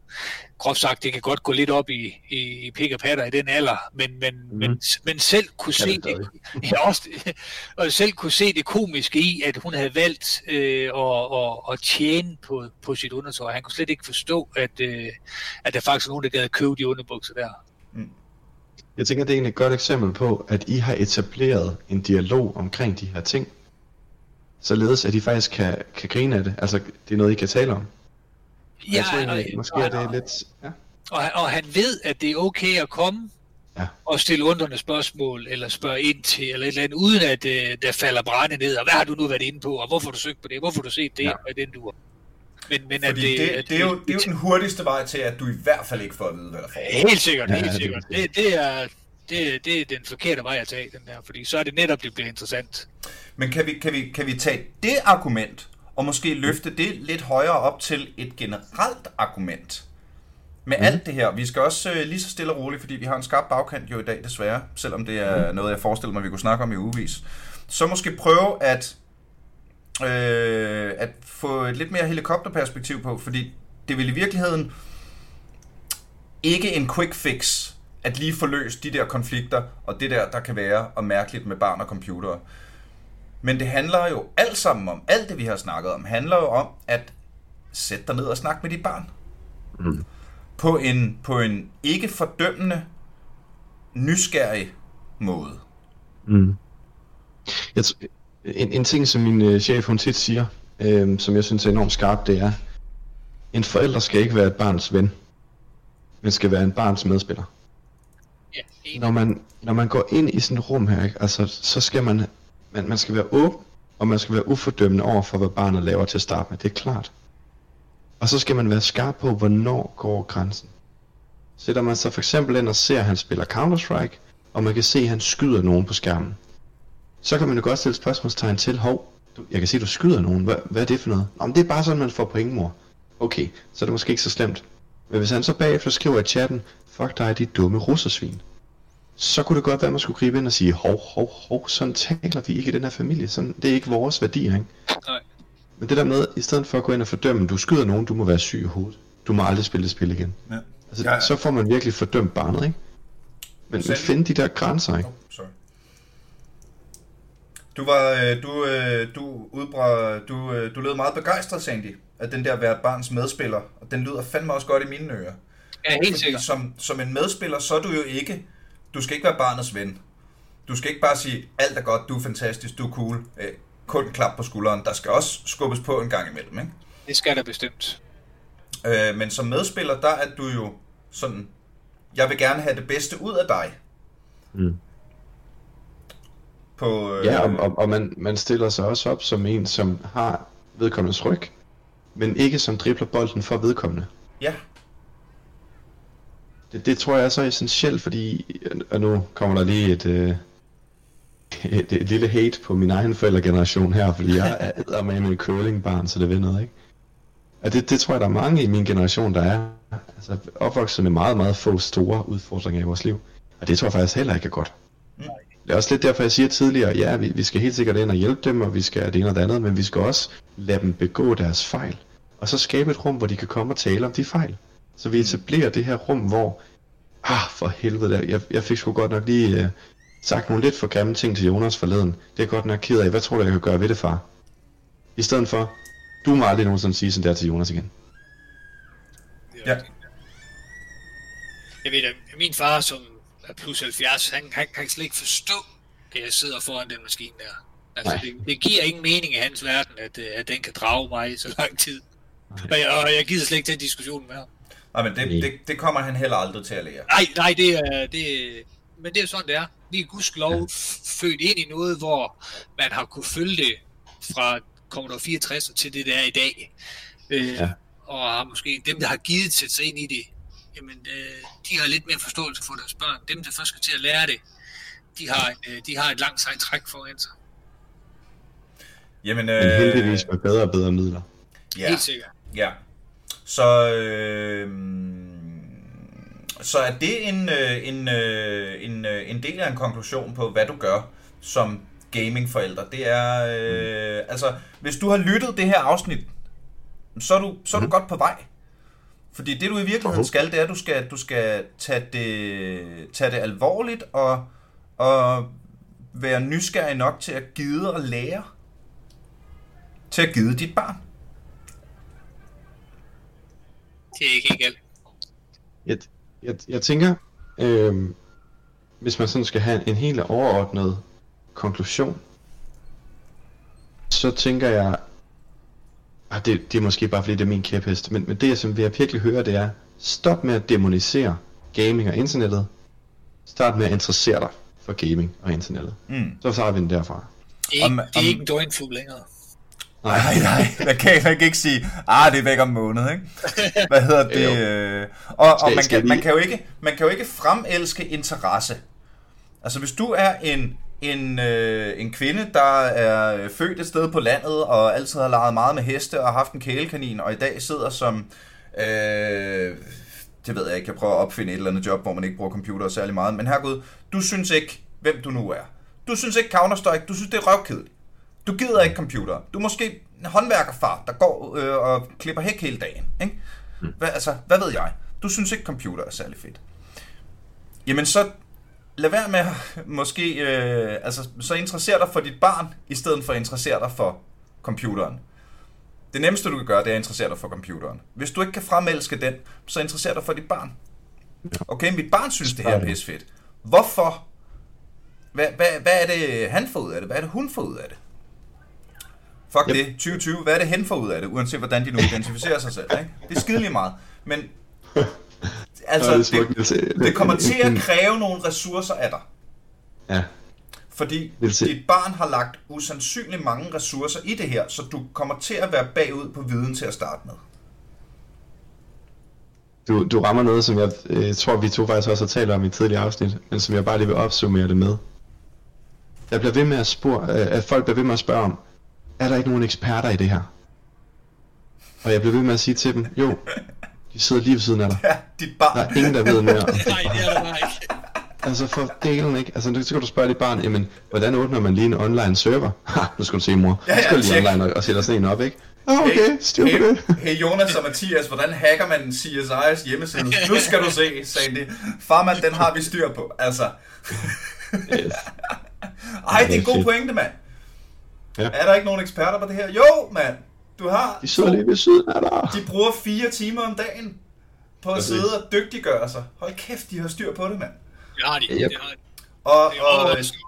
groft sagt, det kan godt gå lidt op i, i, i pik og patter i den alder, men, men, Mm. men, men selv kunne Kan se det ja, også, og selv kunne se det komiske i, at hun havde valgt øh, at, at, at tjene på, på sit undertøj. Han kunne slet ikke forstå, at, øh, at der faktisk er nogen, der at købe de underbukser der. Jeg tænker, det er egentlig et godt eksempel på, at I har etableret en dialog omkring de her ting. Således at I faktisk kan, kan grine af det. Altså, det er noget, I kan tale om. Ja, jeg tror egentlig, og- måske og- er det lidt... Ja. Og, og han ved, at det er okay at komme Ja. og stille undrende spørgsmål, eller spørge ind til, eller et eller andet, uden at øh, der falder brænde ned. Og hvad har du nu været inde på, og hvorfor har du søgt på det, hvorfor har du set det, Ja. og den du Men, men Fordi det, det, at det, er jo, det er jo den hurtigste vej til, at du i hvert fald ikke får at vide, hvad der foregår. Helt sikkert, Ja, helt det er sikkert. det. Det, det, er, det, det er den forkerte vej at tage, den der, fordi så er det netop, det bliver interessant. Men kan vi, kan, vi, kan vi tage det argument, og måske løfte det lidt højere op til et generelt argument? Med mm. alt det her. Vi skal også øh, lige så stille og roligt, fordi vi har en skarp bagkant jo i dag, desværre. Selvom det er noget, jeg forestiller mig, vi kunne snakke om i ugevis. Så måske prøve at, øh, at få et lidt mere helikopterperspektiv på, fordi det vil i virkeligheden ikke en quick fix at lige få løst de der konflikter, og det der, der kan være og mærkeligt med barn og computere. Men det handler jo alt sammen om, alt det vi har snakket om, handler jo om at sætte dig ned og snakke med dit barn. Mm. På en, på en ikke fordømmende, nysgerrig måde. Mm. Jeg en, en ting, som min øh, chef hun tit siger, øh, som jeg synes er enormt skarpt, det er, en forælder skal ikke være et barns ven, men skal være en barns medspiller. Ja. Når man, når man går ind i sådan et rum her, ikke, altså, så skal man, man, man skal være åben, og man skal være ufordømmende over for, hvad barnet laver til at starte med. Det er klart. Og så skal man være skarp på, hvornår går grænsen. Sætter man sig for eksempel ind og ser, at han spiller Counter-Strike, og man kan se, at han skyder nogen på skærmen. Så kan man jo godt stille spørgsmålstegn til, hov, jeg kan se, at du skyder nogen. Hvad, hvad er det for noget? Nå, men det er bare sådan, man får point, mor. Okay, så er det måske ikke så slemt. Men hvis han så bagefter skriver i chatten, fuck dig, dit dumme russersvin, så kunne det godt være, at man skulle gribe ind og sige, hov, hov, hov, sådan taler vi ikke i den her familie. Sådan, det er ikke vores værdier, ikke? Nej. Men det der med, i stedet for at gå ind og fordømme, du skyder nogen, du må være syg i hovedet. Du må aldrig spille det spil igen. Ja. Altså, Ja, ja. så får man virkelig fordømt barnet, ikke? Men, men finde de der grænser, ikke? Du var, øh, du, øh, du udbra, du, øh, du lød meget begejstret, Sandy, af den der være barns medspiller, og den lyder fandme også godt i mine ører. Ja, helt Fordi sikkert. som, som en medspiller, så er du jo ikke, du skal ikke være barnets ven. Du skal ikke bare sige, alt er godt, du er fantastisk, du er cool, øh, kun en klap på skulderen. Der skal også skubbes på en gang imellem, ikke? Det skal der bestemt. Øh, men som medspiller, der er du jo sådan, jeg vil gerne have det bedste ud af dig. Mm. På, øh, Ja, og, og, og man, man stiller sig også op som en, som har vedkommendes ryg, men ikke som dribler bolden for vedkommende. ja. Det, det tror jeg er så essentielt, fordi, og nu kommer der lige et, øh, et, et lille hate på min egen forældregeneration her, fordi jeg er med med curlingbarn, så det ved noget, ikke? Og det, det tror jeg, der er mange i min generation, der er. altså, opvokset med meget, meget få store udfordringer i vores liv. Og det tror jeg faktisk heller ikke er godt. Det er også lidt derfor, jeg siger tidligere, ja, vi, vi skal helt sikkert ind og hjælpe dem, og vi skal det ene og det andet, men vi skal også lade dem begå deres fejl. Og så skabe et rum, hvor de kan komme og tale om de fejl. Så vi etablerer det her rum, hvor, ah, for helvede, jeg, jeg fik sgu godt nok lige uh, sagt nogle lidt for grimme ting til Jonas forleden. Det er godt nok ked af. Hvad tror du, jeg kan gøre ved det, far? I stedet for, du må aldrig nogensinde sige sådan der til Jonas igen. Ja. Jeg ved, da, min far, som er plus 70, han, han kan slet ikke forstå, at jeg sidder foran den maskine der. Altså, Nej. det, det, giver ingen mening i hans verden, at, øh, at den kan drage mig i så lang tid. Og jeg, og jeg gider slet ikke tage diskussionen med ham. Nej, men det, det, det kommer han heller aldrig til at lære. Nej, nej, det er, det, men det er sådan, det er. Vi er gudskelov ja. født ind i noget, hvor man har kunne følge det fra Commodore 64 til det, der er i dag. Øh, Ja. Og har måske dem, der har givet sig ind i det, jamen, øh, de har lidt mere forståelse for deres børn. Dem, der først skal til at lære det, de har, øh, de har et langt sejt træk foran sig. Jamen, Men øh, heldigvis med bedre og bedre midler. Ja. Helt sikkert. Ja. Så, øh, så er det en, øh, en, øh, en, øh, en del af en konklusion på, hvad du gør som gamingforældre. Det er, øh, altså, hvis du har lyttet det her afsnit, så er du, så er du godt på vej. Fordi det du i virkeligheden skal, det er, at du skal, du skal tage, det, tage det alvorligt og, og være nysgerrig nok til at gide og lære. Til at gide dit barn. Det er ikke helt galt. Jeg, jeg, jeg tænker, øh, hvis man sådan skal have en helt overordnet konklusion, så tænker jeg, ah, det, det er måske bare fordi det er min kæphest, men, men det som jeg virkelig hører, det er, stop med at demonisere gaming og internettet, start med at interessere dig for gaming og internettet. Mm. Så tager vi den derfra. Det er, Om- ikke, det er om- ikke en døgnfugl længere. Nej, nej, man kan, man kan ikke sige, ah, det er væk om måned, ikke? Hvad hedder det? Jo. øh, Og, og Skal- man, skal kan, man, kan jo ikke, man kan jo ikke fremelske interesse. Altså, hvis du er en, en, øh, en kvinde, der er øh, født et sted på landet, og altid har leget meget med heste, og haft en kælekanin, og i dag sidder som... Øh, det ved jeg ikke, jeg prøver at opfinde et eller andet job, hvor man ikke bruger computer særlig meget, men herregud, du synes ikke, hvem du nu er. Du synes ikke Counter-Strike, du synes det er røvkedeligt. Du gider ikke computer. Du er måske en håndværkerfar, der går øh, og klipper hæk hele dagen. Ikke? Hvad, altså, hvad ved jeg? Du synes ikke, computer er særlig fedt. Jamen så lad være med måske, øh, altså så interesser dig for dit barn, i stedet for at interessere dig for computeren. Det nemmeste, du kan gøre, det er at interessere dig for computeren. Hvis du ikke kan fremelske den, så interesser dig for dit barn. Okay, mit barn synes, det her er fedt. Hvorfor? Hvad, hvad, hvad er det, han får ud af det? Hvad er det, hun får ud af det? Fuck Yep. det, 2020, hvad er det, hen får ud af det? Uanset hvordan de nu identificerer sig selv, ikke? Det er skidelig meget. Men altså, det, smukt, Niels. det, det kommer til at kræve nogle ressourcer af dig. Ja, Fordi dit barn har lagt usandsynligt mange ressourcer i det her, så du kommer til at være bagud på viden til at starte med. du, du rammer noget, som jeg øh, tror, vi to faktisk også har talt om i tidligere afsnit, men som jeg bare lige vil opsummere det med. Jeg bliver ved med at spørge, øh, at folk bliver ved med at spørge om, er der ikke nogen eksperter i det her? Og jeg bliver ved med at sige til dem, jo, de sidder lige ved siden af dig. Ja, dit barn. Der er ingen, der ved mere. Nej, det er der bare ikke. Altså for delen ikke. Altså så kan du spørge dit barn, jamen, hvordan åbner man lige en online server? Ha, nu skal du se mor. Ja, Ja, skal lige online og, og sætte sådan en op, ikke? Ah, okay, styr på hey, det. hey Jonas og Mathias, hvordan hacker man CSI's hjemmeside? Nu skal du se, sagde de. Farmand, den har vi styr på. Altså, Yes. ej, det er en god pointe, mand. Ja. Er der ikke nogen eksperter på det her? Jo, mand. Du har De sidder lige ved siden af dig. De bruger fire timer om dagen på at sidde og dygtiggøre sig. Hold kæft, de har styr på det, mand. Det har de. Yep. Det har de. Og, Det er og,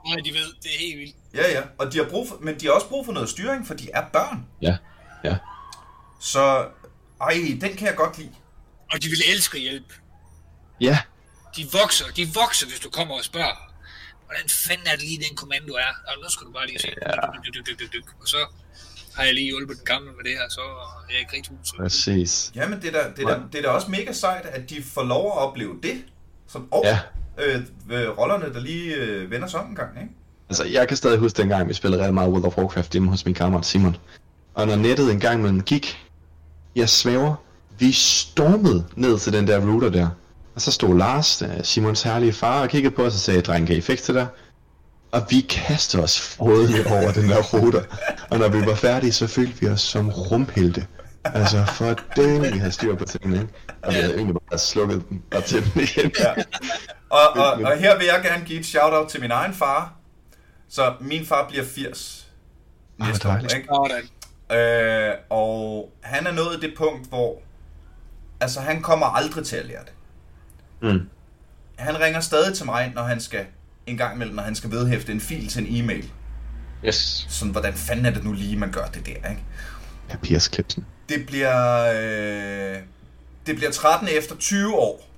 meget de ved. Det er helt vildt. ja, ja. Og de har brug for, men de har også brug for noget styring, for de er børn. Ja, ja. Så, ej, den kan jeg godt lide. Og de vil elske at hjælpe. Ja, De vokser, de vokser, hvis du kommer og spørger. Hvordan fanden er det lige, den kommando er? Og nu skal du bare lige se. Ja. Dyk, dyk, dyk, dyk, dyk. Og så har jeg lige hjulpet den gamle med det her, så er jeg ikke rigtig huset. præcis. Jamen, det er, da, det, er da, det er da også mega sejt, at de får lov at opleve det. Som, og Ja. øh, øh, rollerne, der lige øh, vender sig om en gang, ikke? Altså, jeg kan stadig huske dengang, vi spillede rigtig meget World of Warcraft hjemme hos min kammerat Simon. Og når nettet en gang imellem gik, jeg svæver, Vi stormede ned til den der router der. Og så stod Lars, øh, Simons herlige far, og kiggede på os og sagde, dreng, kan I fikse det der? Og vi kastede os frodigt over den der router. Og når vi var færdige, så følte vi os som rumhelte. Altså, for den, vi havde styr på tingene, ikke? Og vi havde egentlig bare slukket den og tændt den igen. Ja. Og, og, og her vil jeg gerne give et shout-out til min egen far. Så min far bliver 80 Ah, næste hvor år, ikke? Øh, og han er nået det punkt, hvor altså han kommer aldrig til at lære det. Mm. Han ringer stadig til mig, når han skal en gang imellem, når han skal vedhæfte en fil til en e-mail. Yes. Sådan, hvordan fanden er det nu lige, man gør det der, ikke? Papirsklipsen. Det bliver, øh, det bliver 13 efter 20 år,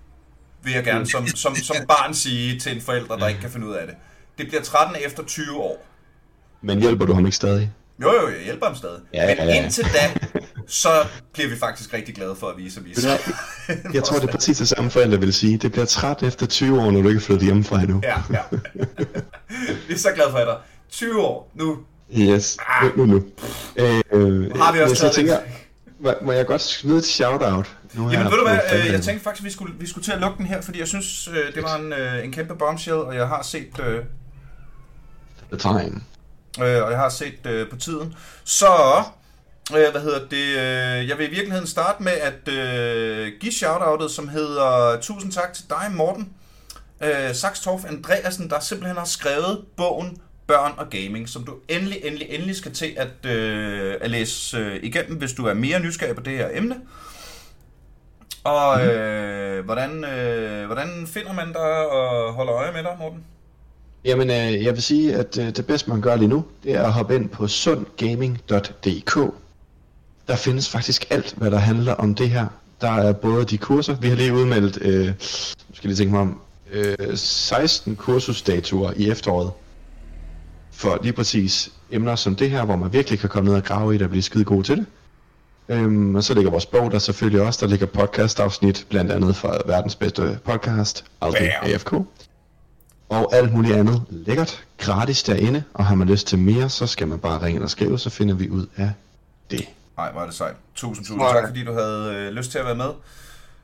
vil jeg gerne som, som, som barn sige til en forælder, der ikke kan finde ud af det. Det bliver 13 efter 20 år. Men hjælper du ham ikke stadig? Jo, jo, jeg hjælper ham stadig. Ja, Men ja, ja. indtil da, så bliver vi faktisk rigtig glade for at vise at Ved vise. Jeg tror, det er præcis det samme forældre vil sige. Det bliver træt efter 20 år, når du ikke er flyttet hjemmefra endnu. Ja, ja. vi er så glade for dig. 20 år nu. Yes, nu, nu, nu. Øh, Har vi også taget tænker, må, må jeg godt smide et shout-out? Nu Jamen ved du hvad, øh, jeg tænkte faktisk, vi skulle, vi skulle til at lukke den her, fordi jeg synes, øh, det var en, øh, en kæmpe bombshell, og jeg har set, øh, The time. øh, og jeg har set øh, på tiden. Så, øh, hvad hedder det, øh, jeg vil i virkeligheden starte med at øh, give shoutoutet, som hedder tusind tak til dig, Morten øh, Saxtorff Andreasen, der simpelthen har skrevet bogen Børn og Gaming, som du endelig, endelig, endelig skal til at, øh, at læse øh, igennem, hvis du er mere nysgerrig på det her emne. Og øh, hvordan, øh, hvordan finder man dig og holder øje med dig, Morten? Jamen, øh, jeg vil sige, at øh, det bedste, man gør lige nu, det er at hoppe ind på sundgaming.dk. Der findes faktisk alt, hvad der handler om det her. Der er både de kurser, vi har lige udmeldt, øh, nu skal jeg lige tænke mig om, øh, 16 kursusdatoer i efteråret. For lige præcis emner som det her, hvor man virkelig kan komme ned og grave i det og blive skide god til det. Øhm, og så ligger vores bog der selvfølgelig også. Der ligger podcast-afsnit, blandt andet fra verdens bedste podcast, Aldrig. AFK. Og alt muligt andet lækkert, gratis derinde. Og har man lyst til mere, så skal man bare ringe og skrive, så finder vi ud af det. Nej, hvor er det sejt. Tusind, tusind tak, fordi du havde øh, lyst til at være med.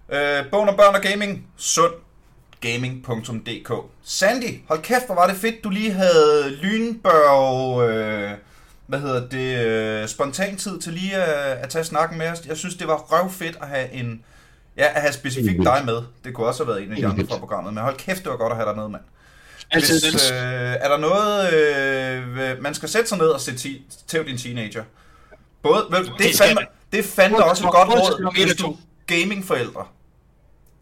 Øh, bogen om børn og gaming, sundgaming.dk Sandy, hold kæft, hvor var det fedt, du lige havde Lynbørg, øh, hvad hedder det, øh, spontan tid til lige at, at tage snakken med os. Jeg synes, det var røvfedt at have en, ja, at have specifikt dig med. Det kunne også have været en af de andre fra programmet, men hold kæft, det var godt at have dig med, mand. Hvis, øh, er der noget, øh, man skal sætte sig ned og se ti- tæv din teenager? Både, vel, det, Det er fandme, det fandme også et til- godt til råd, hvis du to. gamingforældre.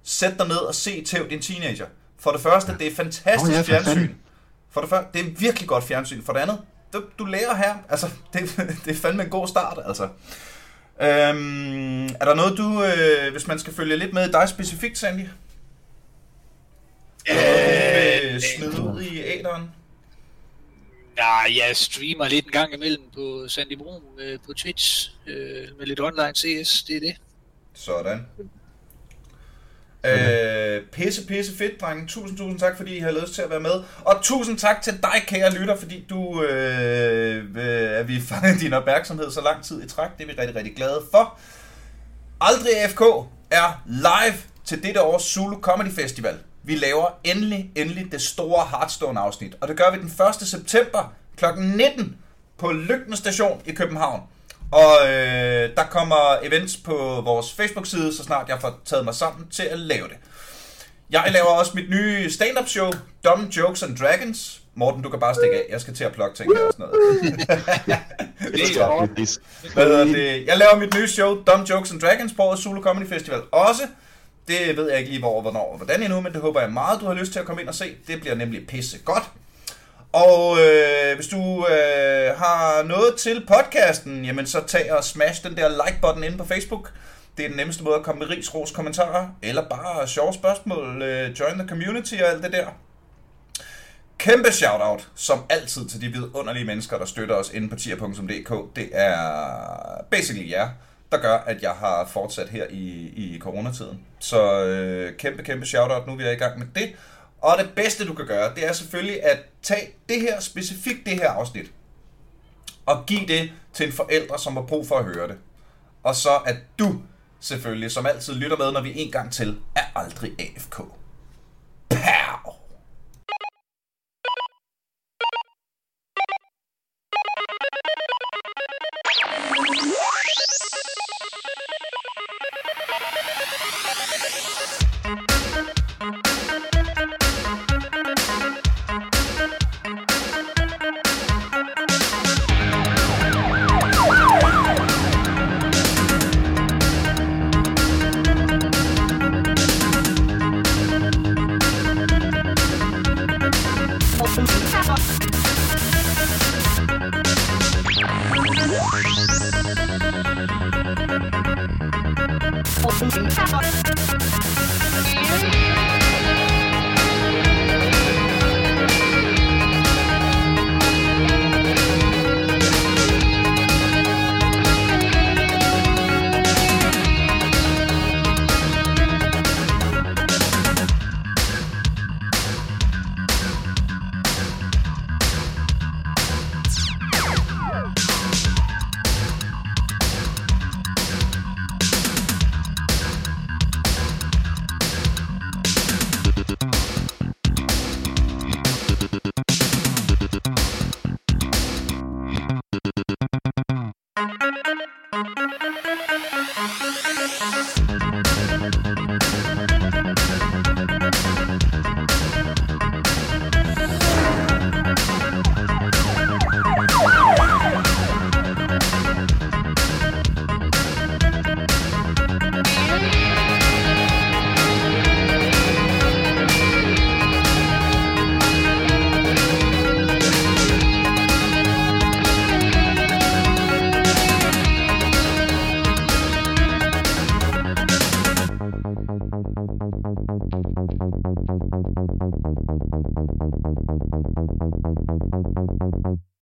Sæt dig ned og se tæv din teenager. For det første, det er fantastisk Åh, ja, for fjernsyn. fanden. For det første, det er virkelig godt fjernsyn. For det andet, du, du lærer her. Altså, det, det er fandme en god start, altså. Øhm, er der noget, du, øh, hvis man skal følge lidt med dig specifikt, Sandy? Øh, øh, smide ud i æderen? Nej, jeg streamer lidt en gang imellem på Sandy Bro øh, på Twitch øh, med lidt online CS, det er det. Sådan. Øh, pisse, pisse fedt, drenge. Tusind, tusind tak, fordi I har lyst til at være med. Og tusind tak til dig, kære lytter, fordi du øh, øh, at vi fangede din opmærksomhed så lang tid i træk. Det er vi rigtig, rigtig glade for. Aldrig AFK er live til dette års Zulu Comedy Festival. Vi laver endelig, endelig det store Hearthstone-afsnit. Og det gør vi den 1. september kl. 19 på Lygten Station i København. Og øh, der kommer events på vores Facebook-side, så snart jeg får taget mig sammen til at lave det. Jeg laver også mit nye stand-up show, Dumb Jokes and Dragons. Morten, du kan bare stikke af. Jeg skal til at plukke ting her og sådan noget. Det er? Jeg laver mit nye show, Dumb Jokes and Dragons, på Zulu Comedy Festival også. Det ved jeg ikke lige hvor, hvornår og hvordan endnu, men det håber jeg meget, du har lyst til at komme ind og se. Det bliver nemlig pisse godt. Og øh, hvis du øh, har noget til podcasten, jamen så tag og smash den der like-button inde på Facebook. Det er den nemmeste måde at komme med ris, ros, kommentarer, eller bare sjove spørgsmål, øh, join the community og alt det der. Kæmpe shout-out, som altid, til de vidunderlige mennesker, der støtter os inde på tier.dk. Det er basically jer, der gør, at jeg har fortsat her i, i coronatiden. Så øh, kæmpe, kæmpe shout-out, nu vi er i gang med det. Og det bedste, du kan gøre, det er selvfølgelig at tage det her, specifikt det her afsnit, og give det til en forælder, som har brug for at høre det. Og så at du selvfølgelig, som altid lytter med, når vi en gang til, er aldrig AFK. Pow!